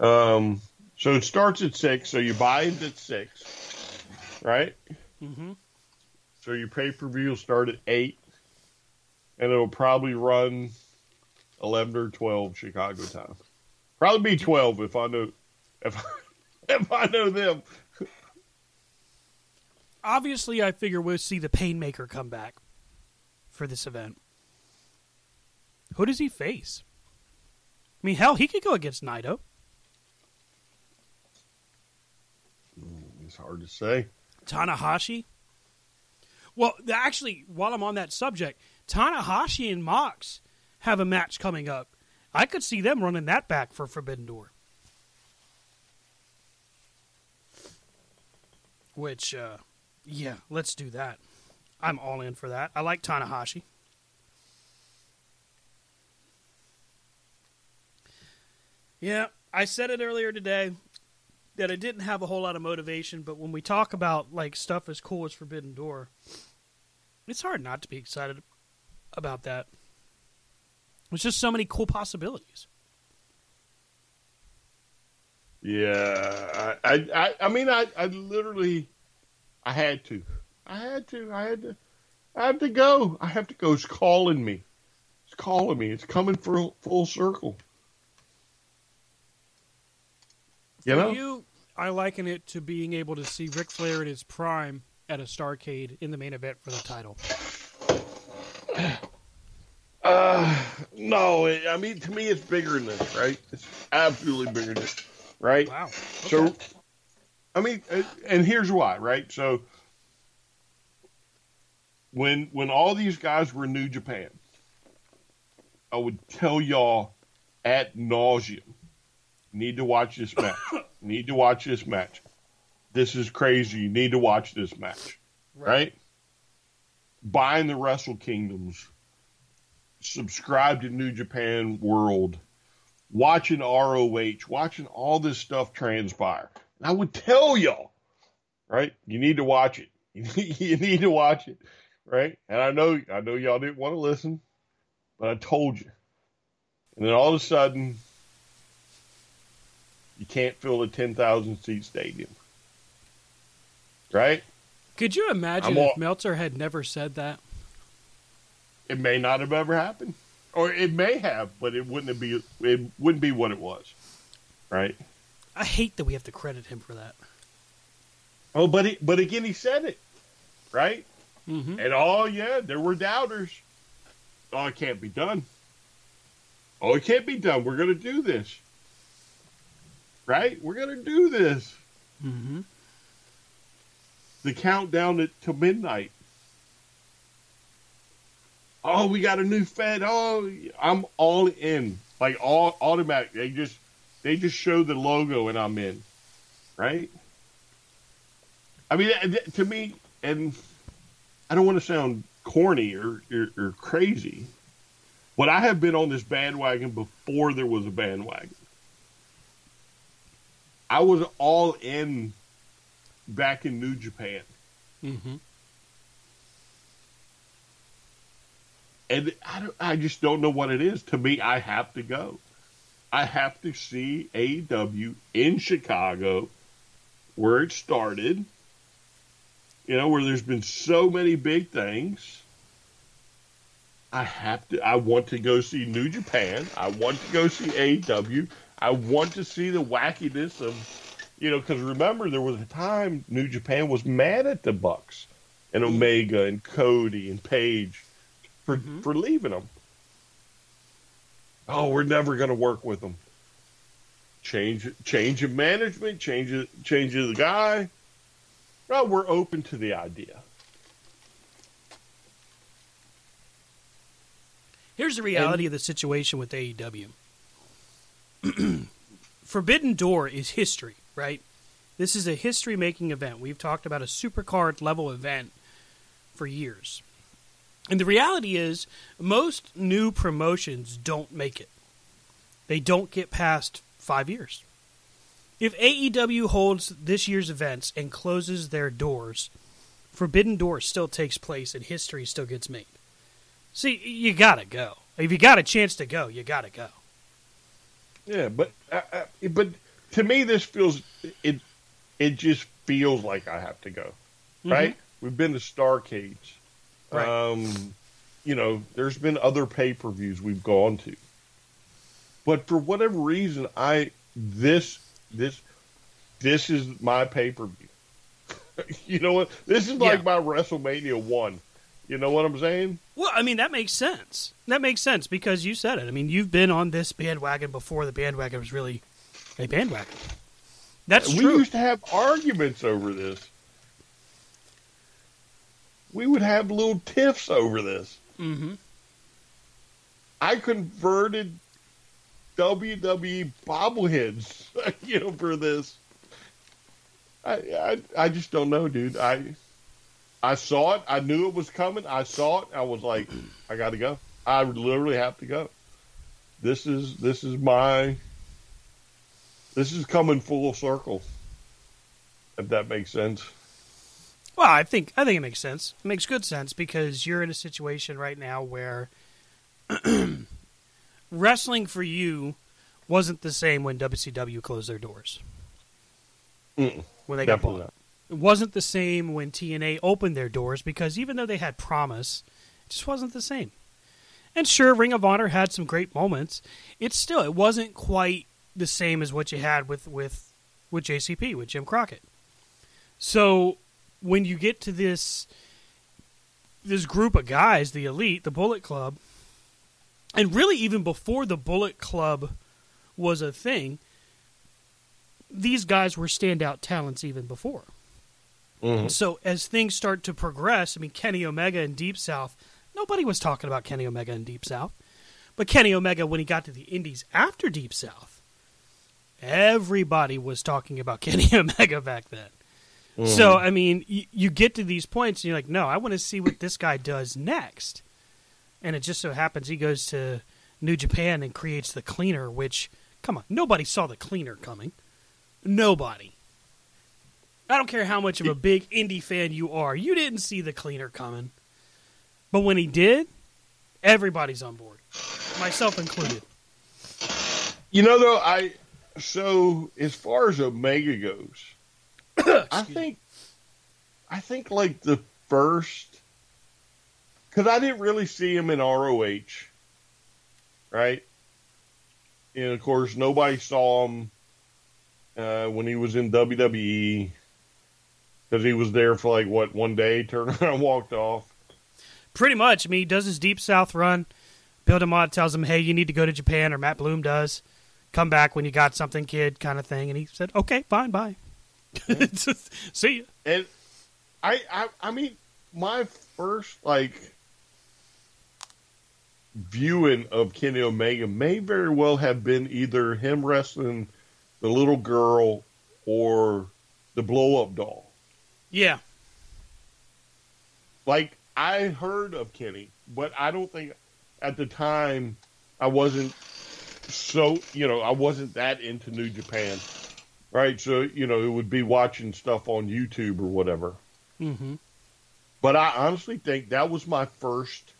Um, so it starts at six. So you buy it at six, right? Mm-hmm. So your pay per view will start at eight, and it'll probably run eleven or twelve Chicago time. Probably be twelve if I know if [LAUGHS] if I know them. Obviously, I figure we'll see the Painmaker come back for this event. Who does he face? I mean, hell, he could go against Naito. It's hard to say. Tanahashi. Well, actually, while I'm on that subject, Tanahashi and Mox have a match coming up. I could see them running that back for Forbidden Door. Which, uh, yeah, let's do that. I'm all in for that. I like Tanahashi. Yeah, I said it earlier today that I didn't have a whole lot of motivation, but when we talk about like stuff as cool as Forbidden Door, it's hard not to be excited about that. There's just so many cool possibilities. Yeah, I, I, I, mean, I, I literally, I had to, I had to, I had to, I have to go. I have to go. It's calling me. It's calling me. It's coming for full circle. You For know? you, I liken it to being able to see Ric Flair in his prime at a Starcade in the main event for the title. [SIGHS] Uh, no, it, I mean, to me, it's bigger than this, right? It's absolutely bigger than this, right? Wow. So, I mean, uh, and here's why, right? So, when when all these guys were in New Japan, I would tell y'all at nauseum, need to watch this match. [COUGHS] need to watch this match. This is crazy. You need to watch this match, right? Buying the Wrestle Kingdoms, subscribe to New Japan World, watching ROH, watching all this stuff transpire. And I would tell y'all, right? You need to watch it. [LAUGHS] you need to watch it, right? And I know, I know y'all didn't want to listen, but I told you. And then all of a sudden, you can't fill a ten thousand seat stadium, right? Could you imagine I'm all- if Meltzer had never said that? It may not have ever happened, or it may have, but it wouldn't be. It wouldn't be what it was, right? I hate that we have to credit him for that. Oh, but he, but again, he said it, right? Mm-hmm. And oh yeah, there were doubters. Oh, it can't be done. Oh, it can't be done. We're going to do this, right? We're going to do this. Mm-hmm. The countdown to, to midnight. Oh, we got a new Fed. Oh, I'm all in. Like all automatic. They just they just show the logo and I'm in, right? I mean, to me, and I don't want to sound corny or, or, or crazy, but I have been on this bandwagon before there was a bandwagon. I was all in back in New Japan. Mm-hmm. And I, I just don't know what it is. To me, I have to go. I have to see AEW in Chicago, where it started. You know, where there's been so many big things. I have to. I want to go see New Japan. I want to go see AEW. I want to see the wackiness of, you know, because remember there was a time New Japan was mad at the Bucks and Omega and Cody and Page for mm-hmm. for leaving them. Oh, we're never going to work with them. Change change of management, change of, change of the guy. Well, we're open to the idea. Here's the reality and, of the situation with AEW. [CLEARS THROAT] Forbidden Door is history, right? This is a history making event. We've talked about a supercard level event for years. And the reality is, most new promotions don't make it. They don't get past five years. If AEW holds this year's events and closes their doors, Forbidden Door still takes place and history still gets made. See, you gotta go. If you got a chance to go, you gotta go. Yeah, but uh, uh, but to me, this feels it. It just feels like I have to go. Mm-hmm. Right? We've been to Starcades. Right. Um, you know, there's been other pay per views we've gone to, but for whatever reason, I this this this is my pay per view. [LAUGHS] you know what? This is like yeah. my WrestleMania one. You know what I'm saying? Well, I mean that makes sense. That makes sense because you said it. I mean, you've been on this bandwagon before the bandwagon was really a bandwagon. That's we true. used to have arguments over this we would have little tiffs over this. Mm-hmm. I converted WWE bobbleheads, [LAUGHS] you know, for this. I, I I just don't know, dude. I I saw it. I knew it was coming. I saw it. I was like, I got to go. I literally have to go. This is this is my this is coming full circle. If that makes sense. Well, I think I think it makes sense. It makes good sense because you're in a situation right now where [CLEARS THROAT] wrestling for you wasn't the same when WCW closed their doors. Mm-mm, when they got bought. Not. It wasn't the same when TNA opened their doors because even though they had promise, it just wasn't the same. And sure, Ring of Honor had some great moments. It's still it wasn't quite the same as what you had with with with JCP with Jim Crockett. So when you get to this this group of guys, the elite, the Bullet Club, and really even before the Bullet Club was a thing, these guys were standout talents even before. Mm-hmm. So as things start to progress, I mean Kenny Omega and Deep South, nobody was talking about Kenny Omega and Deep South. But Kenny Omega when he got to the Indies after Deep South, everybody was talking about [LAUGHS] Kenny Omega back then. Mm. So, I mean, you, you get to these points and you're like, no, I want to see what this guy does next. And it just so happens he goes to New Japan and creates the cleaner, which, come on, nobody saw the cleaner coming. Nobody. I don't care how much of a big indie fan you are, you didn't see the cleaner coming. But when he did, everybody's on board, myself included. You know, though, I so as far as Omega goes, [COUGHS] I think, I think like the first, because I didn't really see him in ROH, right? And of course, nobody saw him uh, when he was in WWE because he was there for like what one day, [LAUGHS] turned around, walked off. Pretty much. I mean, he does his Deep South run. Bill DeMott tells him, "Hey, you need to go to Japan," or Matt Bloom does. Come back when you got something, kid, kind of thing. And he said, "Okay, fine, bye." [LAUGHS] See you. And I, I, I mean, my first like viewing of Kenny Omega may very well have been either him wrestling the little girl or the blow up doll. Yeah. Like I heard of Kenny, but I don't think at the time I wasn't so you know I wasn't that into New Japan, right? So you know it would be watching stuff on YouTube or whatever. Mm-hmm. But I honestly think that was my first,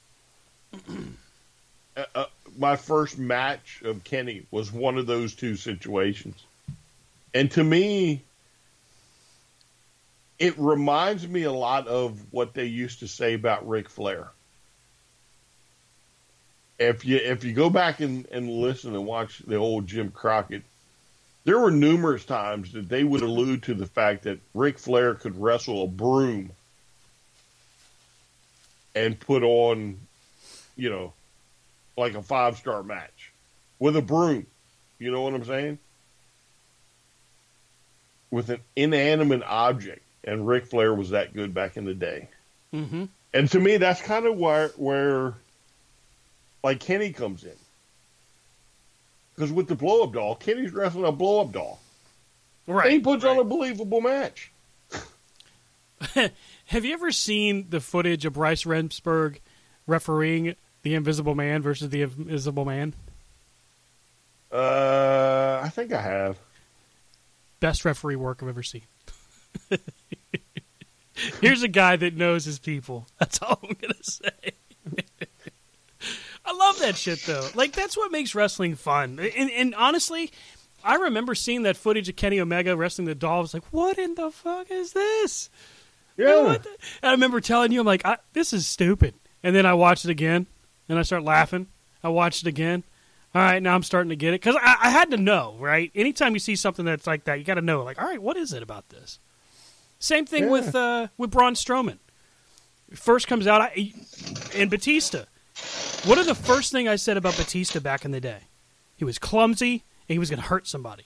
uh, my first match of Kenny was one of those two situations, and to me, it reminds me a lot of what they used to say about Ric Flair. If you if you go back and, and listen and watch the old Jim Crockett, there were numerous times that they would allude to the fact that Ric Flair could wrestle a broom and put on, you know, like a five star match with a broom. You know what I'm saying? With an inanimate object, and Ric Flair was that good back in the day. Mm-hmm. And to me, that's kind of where where like Kenny comes in. Because with the blow up doll, Kenny's wrestling a blow up doll. Right. And he puts on a believable match. [LAUGHS] Have you ever seen the footage of Bryce Remsburg refereeing the Invisible Man versus the Invisible Man? Uh, I think I have. Best referee work I've ever seen. [LAUGHS] Here's a guy that knows his people. [LAUGHS] That's all I'm gonna say. I love that shit though. Like that's what makes wrestling fun. And, and honestly, I remember seeing that footage of Kenny Omega wrestling the doll. I was like, "What in the fuck is this?" Yeah. What the- And I remember telling you, I'm like, I, "This is stupid." And then I watched it again, and I start laughing. I watched it again. All right, now I'm starting to get it because I, I had to know, right? Anytime you see something that's like that, you got to know, like, all right, what is it about this? Same thing Yeah. with uh, with Braun Strowman. First comes out, I, and Batista. What are the first thing I said about Batista back in the day? He was clumsy and he was going to hurt somebody.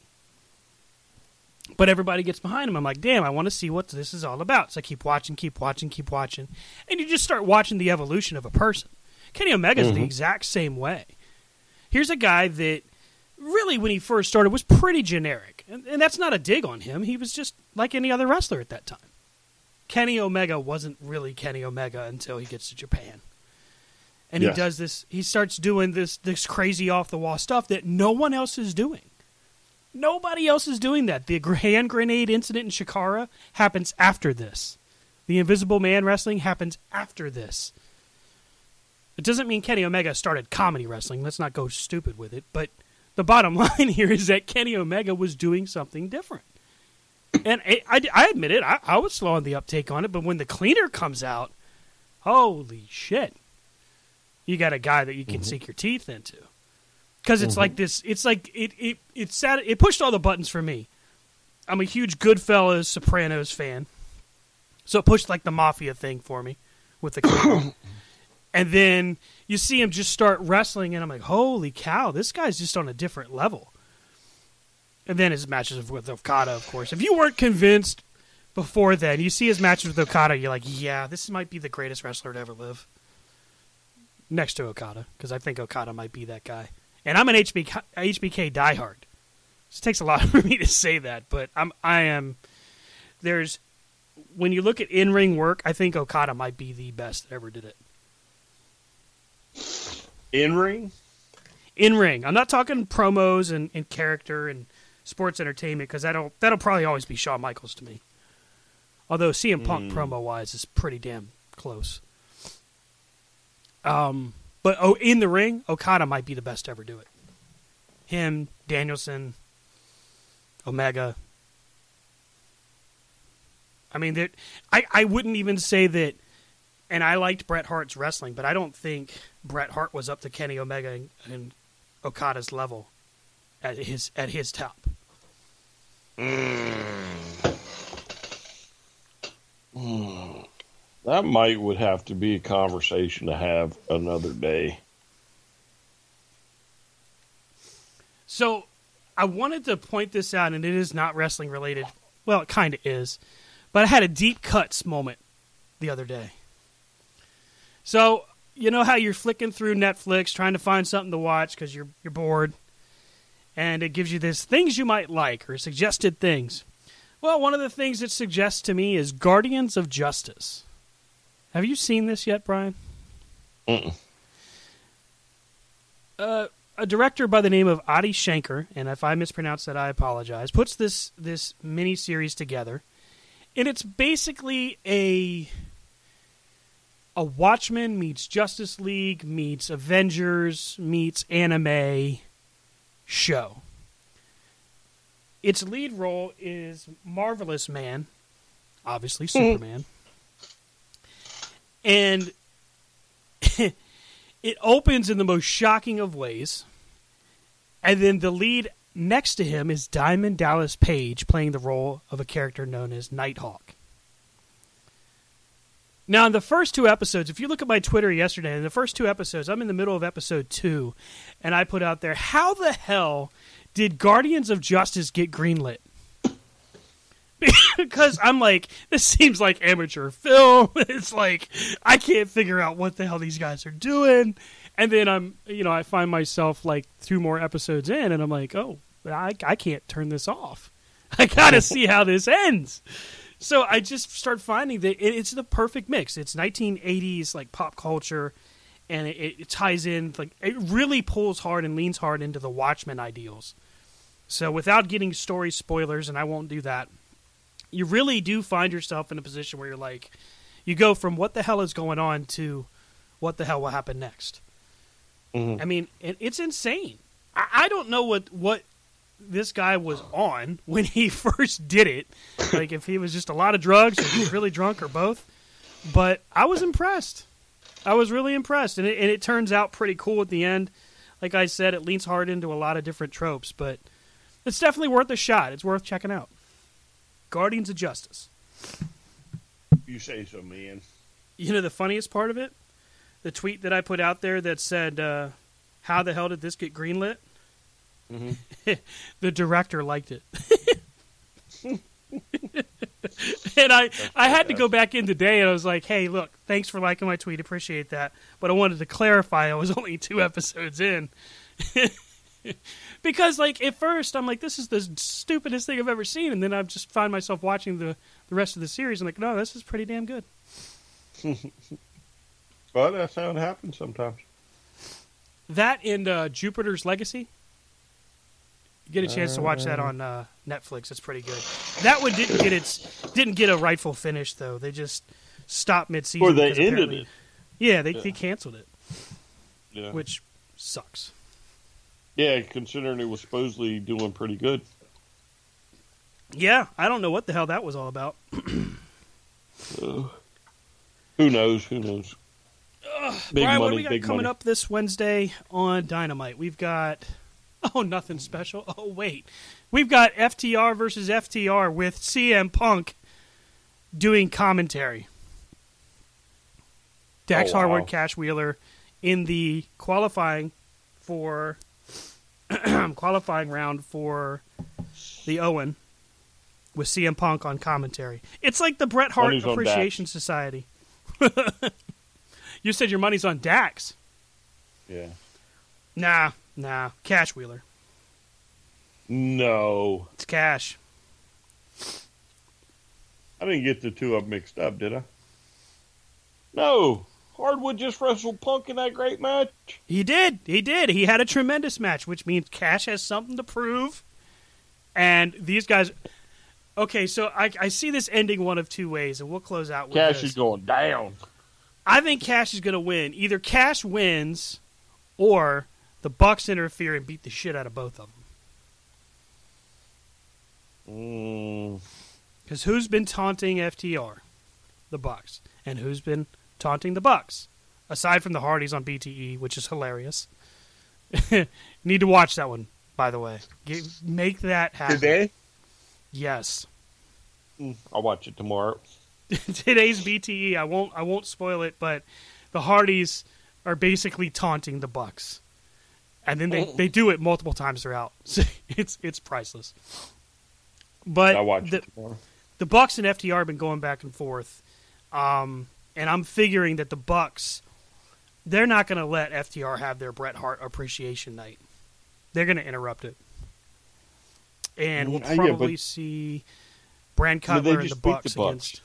But everybody gets behind him. I'm like, damn, I want to see what this is all about. So I keep watching, keep watching, keep watching, and you just start watching the evolution of a person. Kenny Omega's the mm-hmm. exact same way. Here's a guy that really, when he first started, was pretty generic, and, and that's not a dig on him. He was just like any other wrestler at that time. Kenny Omega wasn't really Kenny Omega until he gets to Japan. And Yes. he does this he starts doing this this crazy off the wall stuff that no one else is doing. Nobody else is doing that. The hand grenade incident in Chikara happens after this. The Invisible Man wrestling happens after this. It doesn't mean Kenny Omega started comedy wrestling. Let's not go stupid with it. But the bottom [LAUGHS] line here is that Kenny Omega was doing something different. And I, I, I admit it, I, I was slow on the uptake on it, but when the cleaner comes out, holy shit. You got a guy that you can mm-hmm. sink your teeth into. Because it's mm-hmm. like this, it's like, it, it, it, sat, it pushed all the buttons for me. I'm a huge Goodfellas, Sopranos fan. So it pushed like the mafia thing for me with the [COUGHS] cleaner. And then you see him just start wrestling, and I'm like, holy cow, this guy's just on a different level. And then his matches with Okada, of course. If you weren't convinced before then, you see his matches with Okada, you're like, yeah, this might be the greatest wrestler to ever live. Next to Okada, because I think Okada might be that guy. And I'm an HBK, HBK diehard. It takes a lot [LAUGHS] for me to say that, but I'm I am. There's when you look at in ring work, I think Okada might be the best that ever did it. In ring? in ring. I'm not talking promos and, and character and sports entertainment because that'll that'll probably always be Shawn Michaels to me. Although CM Punk promo wise is pretty damn close. Um, but oh, in the ring, Okada might be the best to ever do it. Him, Danielson, Omega. I mean, that I I wouldn't even say that. And I liked Bret Hart's wrestling, but I don't think Bret Hart was up to Kenny Omega and, and Okada's level at his at his top. Hmm. That might would have to be a conversation to have another day. So I wanted to point this out, and it is not wrestling related. Well, it kind of is, but I had a deep cuts moment the other day. So you know how you're flicking through Netflix trying to find something to watch because you're you're bored, and it gives you this things you might like or suggested things. Well, one of the things it suggests to me is Guardians of Justice. Have you seen this yet, Brian? Mm-mm. Uh, a director by the name of Adi Shankar, and if I mispronounce that, I apologize. Puts this this mini series together, and it's basically a a Watchmen meets Justice League meets Avengers meets anime show. Its lead role is Marvelous Man, obviously hmm. Superman, and [LAUGHS] it opens in the most shocking of ways. And then the lead next to him is Diamond Dallas Page playing the role of a character known as Nighthawk. Now, in the first two episodes, if you look at my Twitter yesterday, in the first two episodes, I'm in the middle of episode two, and I put out there, how the hell did Guardians of Justice get greenlit? [LAUGHS] because I'm like, this seems like amateur film. [LAUGHS] It's like I can't figure out what the hell these guys are doing. And then I'm, you know, I find myself like two more episodes in, and I'm like, oh, I, I can't turn this off. [LAUGHS] I gotta see how this ends. So I just start finding that it, it's the perfect mix. It's 1980s like pop culture, and it, it ties in like it really pulls hard and leans hard into the Watchmen ideals. So without getting story spoilers, and I won't do that, you really do find yourself in a position where you're like, you go from what the hell is going on to what the hell will happen next. Mhm. I mean, it, it's insane. I, I don't know what what this guy was on when he [LAUGHS] first did it. Like if he was just a lot of drugs or he was really drunk or both. But I was impressed. I was really impressed, and it, and it turns out pretty cool at the end. Like I said, it leans hard into a lot of different tropes, but it's definitely worth a shot. It's worth checking out. Guardians of Justice. You say so, man. You know the funniest part of it? The tweet that I put out there that said, uh, "How the hell did this get greenlit?" [LAUGHS] the director liked it, [LAUGHS] and I I had to go back in today and I was like, "Hey, look, thanks for liking my tweet, appreciate that." But I wanted to clarify I was [LAUGHS] only two episodes in. because like at first I'm like this is the stupidest thing I've ever seen and then I just find myself watching the the rest of the series and like no this is pretty damn good. Well, that's how it happens sometimes. That and uh, Jupiter's Legacy. You get a chance to watch that on uh, Netflix. It's pretty good. That one didn't get its didn't get a rightful finish though. They just stopped mid season. Or they ended it. Yeah, they they canceled it, Yeah. which sucks. yeah, considering it was supposedly doing pretty good. Yeah, I don't know what the hell that was all about. [CLEARS THROAT] Who knows? Who knows? Big Brian, what do we got coming money. up this Wednesday on Dynamite? We've got [LAUGHS] oh nothing special. Oh wait, we've got FTR versus FTR with CM Punk doing commentary. Dax Oh, wow. Harwood, Cash Wheeler in the qualifying for [CLEARS THROAT] qualifying round for the Owen with CM Punk on commentary. It's like the Bret Hart Money's Appreciation Society. [LAUGHS] you said your money's on Dax. Yeah. Nah, nah. Cash Wheeler. No, It's cash. I didn't get the two up mixed up, did I? No, Harwood just wrestled Punk in that great match. He did. He did. He had a tremendous match, which means Cash has something to prove. And these guys. Okay, so I, I see this ending one of two ways, and we'll close out with Cash this. is going down. I think Cash is going to win. Either Cash wins, or the Bucks interfere and beat the shit out of both of them. Mm, Because who's been taunting FTR? The Bucks. And who's been taunting the Bucks? Aside from the Hardys on BTE, which is hilarious. [LAUGHS] Need to watch that one, by the way. Get, make that happen. today, Yes. I'll watch it tomorrow. [LAUGHS] Today's BTE, I won't I won't spoil it, but the Hardys are basically taunting the Bucks. And then they, they do it multiple times throughout. [LAUGHS] So it's it's priceless. But I'll watch the, it the Bucks and FTR have been going back and forth, um, and I'm figuring that the Bucks, they're not going to let FTR have their Bret Hart appreciation night. They're going to interrupt it, and we'll Mm, uh, yeah, but- probably see Brand I mean, they Cutler and the Bucks the Bucks. against.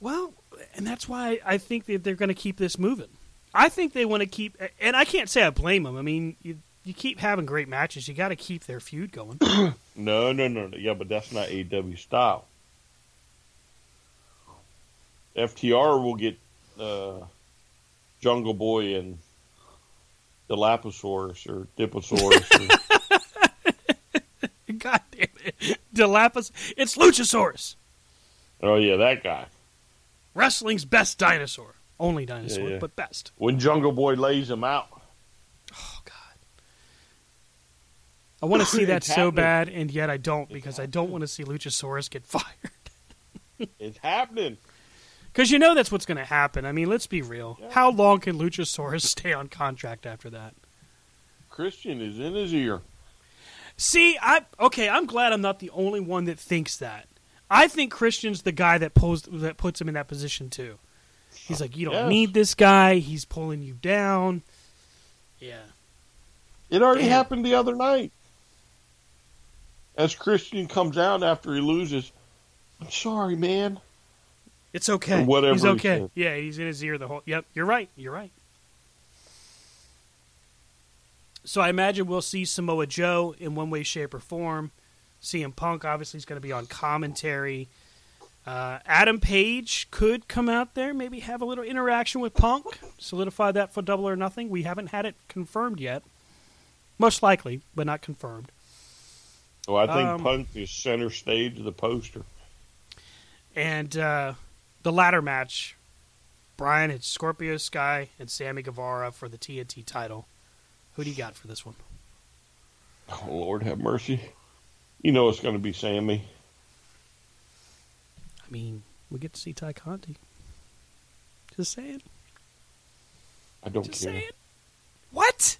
Well, and that's why I think that they're going to keep this moving. I think they want to keep, and I can't say I blame them. I mean, you you keep having great matches, you got to keep their feud going. [CLEARS THROAT] No, no, no, no. Yeah, but that's not AW style. FTR will get uh, Jungle Boy and Dilophosaurus or Diposaurus. or, [LAUGHS] God damn it, Dilapis, it's Luchasaurus, oh yeah, that guy. wrestling's best dinosaur, only dinosaur, Yeah, yeah. but best. When Jungle Boy lays him out, Oh God. I want to see [LAUGHS] that so happening. bad, and yet I don't because I don't want to see Luchasaurus get [LAUGHS] fired. it's happening. Because you know that's what's going to happen. I mean, let's be real. How long can Luchasaurus [LAUGHS] stay on contract after that? Christian is in his ear. See, I okay. I'm glad I'm not the only one that thinks that. I think Christian's the guy that pulls that puts him in that position too. He's like, you don't Yes. need this guy. He's pulling you down. Yeah. It already Damn. happened the other night. As Christian comes out after he loses, I'm sorry, man. It's okay. Or whatever He's okay. said. Yeah, he's in his ear the whole. Yep, you're right. You're right. So I imagine we'll see Samoa Joe in one way, shape, or form. CM Punk obviously is going to be on commentary. Uh, Adam Page could come out there, maybe have a little interaction with Punk, solidify that for Double or Nothing. We haven't had it confirmed yet. Most likely, but not confirmed. Well, I think Um, Punk is center stage of the poster. And uh, the ladder match, Brian, it's Scorpio Sky and Sammy Guevara for the TNT title. Who do you got for this one? Oh, Lord have mercy. You know it's going to be Sammy. I mean, we get to see Tay Conti. Just saying. I don't Just care. saying. What?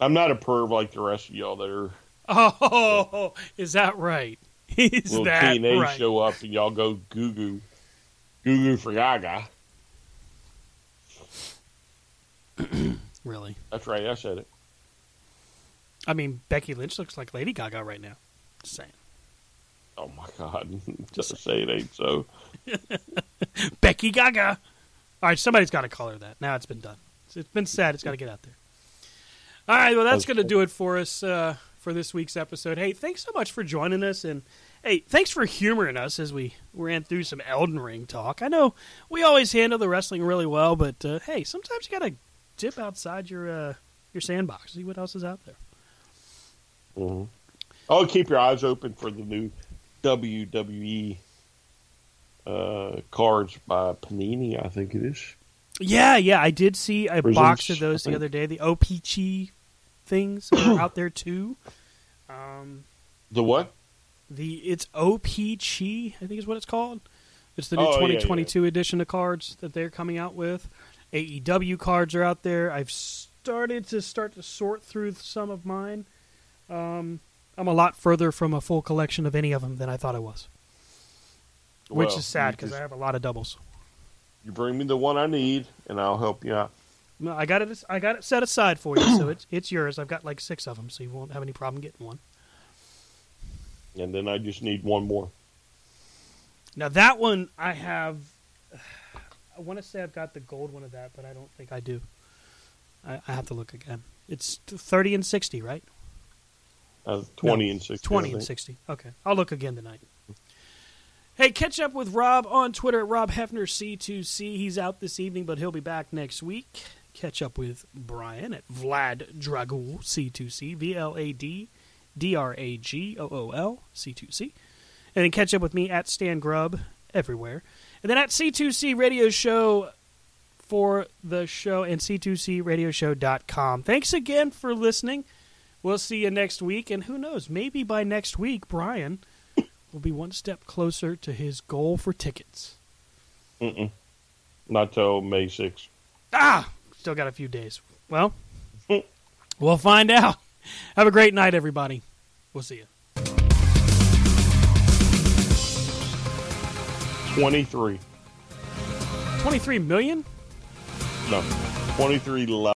I'm not a perv like the rest of y'all that are Oh, [LAUGHS] is that right? [LAUGHS] Is little that TNA right? show up and y'all go goo goo. Goo goo for Gaga. [CLEARS THROAT] Really? That's right, I said it. I mean, Becky Lynch looks like Lady Gaga right now. Just saying. Oh my God. [LAUGHS] Just to say it ain't so. [LAUGHS] Becky Gaga. All right, somebody's got to call her that. Now it's been done. It's been said. It's got to get out there. All right, well, that's going to do it for us uh, for this week's episode. Hey, thanks so much for joining us, and hey, thanks for humoring us as we ran through some Elden Ring talk. I know we always handle the wrestling really well, but uh, hey, sometimes you got to dip outside your uh, your sandbox, and see what else is out there. hmm Oh, keep your eyes open for the new WWE uh, cards by Panini, I think it is. Yeah, yeah, I did see a Presents, box of those the other day. The OPC things are [COUGHS] out there too. Um, The what? the it's OPC, I think is what it's called. It's the new Oh, yeah, 2022 edition of cards that they're coming out with. AEW cards are out there. I've started to start to sort through some of mine. Um, I'm a lot further from a full collection of any of them than I thought I was, which Well, is sad because I have a lot of doubles. You bring me the one I need, and I'll help you out. No, I got it. I got it set aside for you, so it's [CLEARS THROAT] it's yours. I've got like six of them, so you won't have any problem getting one. And then I just need one more. Now that one I have. [SIGHS] I want to say I've got the gold one of that, but I don't think I do. I, I have to look again. It's thirty and sixty, right? Uh, 20 No, and 60. Twenty and sixty. Okay, I'll look again tonight. Hey, catch up with Rob on Twitter at Rob Hefner C2C. He's out this evening, but he'll be back next week. Catch up with Brian at Vlad Dragool C2C. V L A D D R A G O O L C2C. And then catch up with me at Stan Grubb everywhere. And then at C2C Radio Show for the show and C2C Radio Show.com. Thanks again for listening. We'll see you next week. And who knows, maybe by next week, Brian will be one step closer to his goal for tickets. Mm-mm. Not till May 6th. Ah, still got a few days. Well, we'll find out. Have a great night, everybody. We'll see you. 23. 23 million? No. 23 left.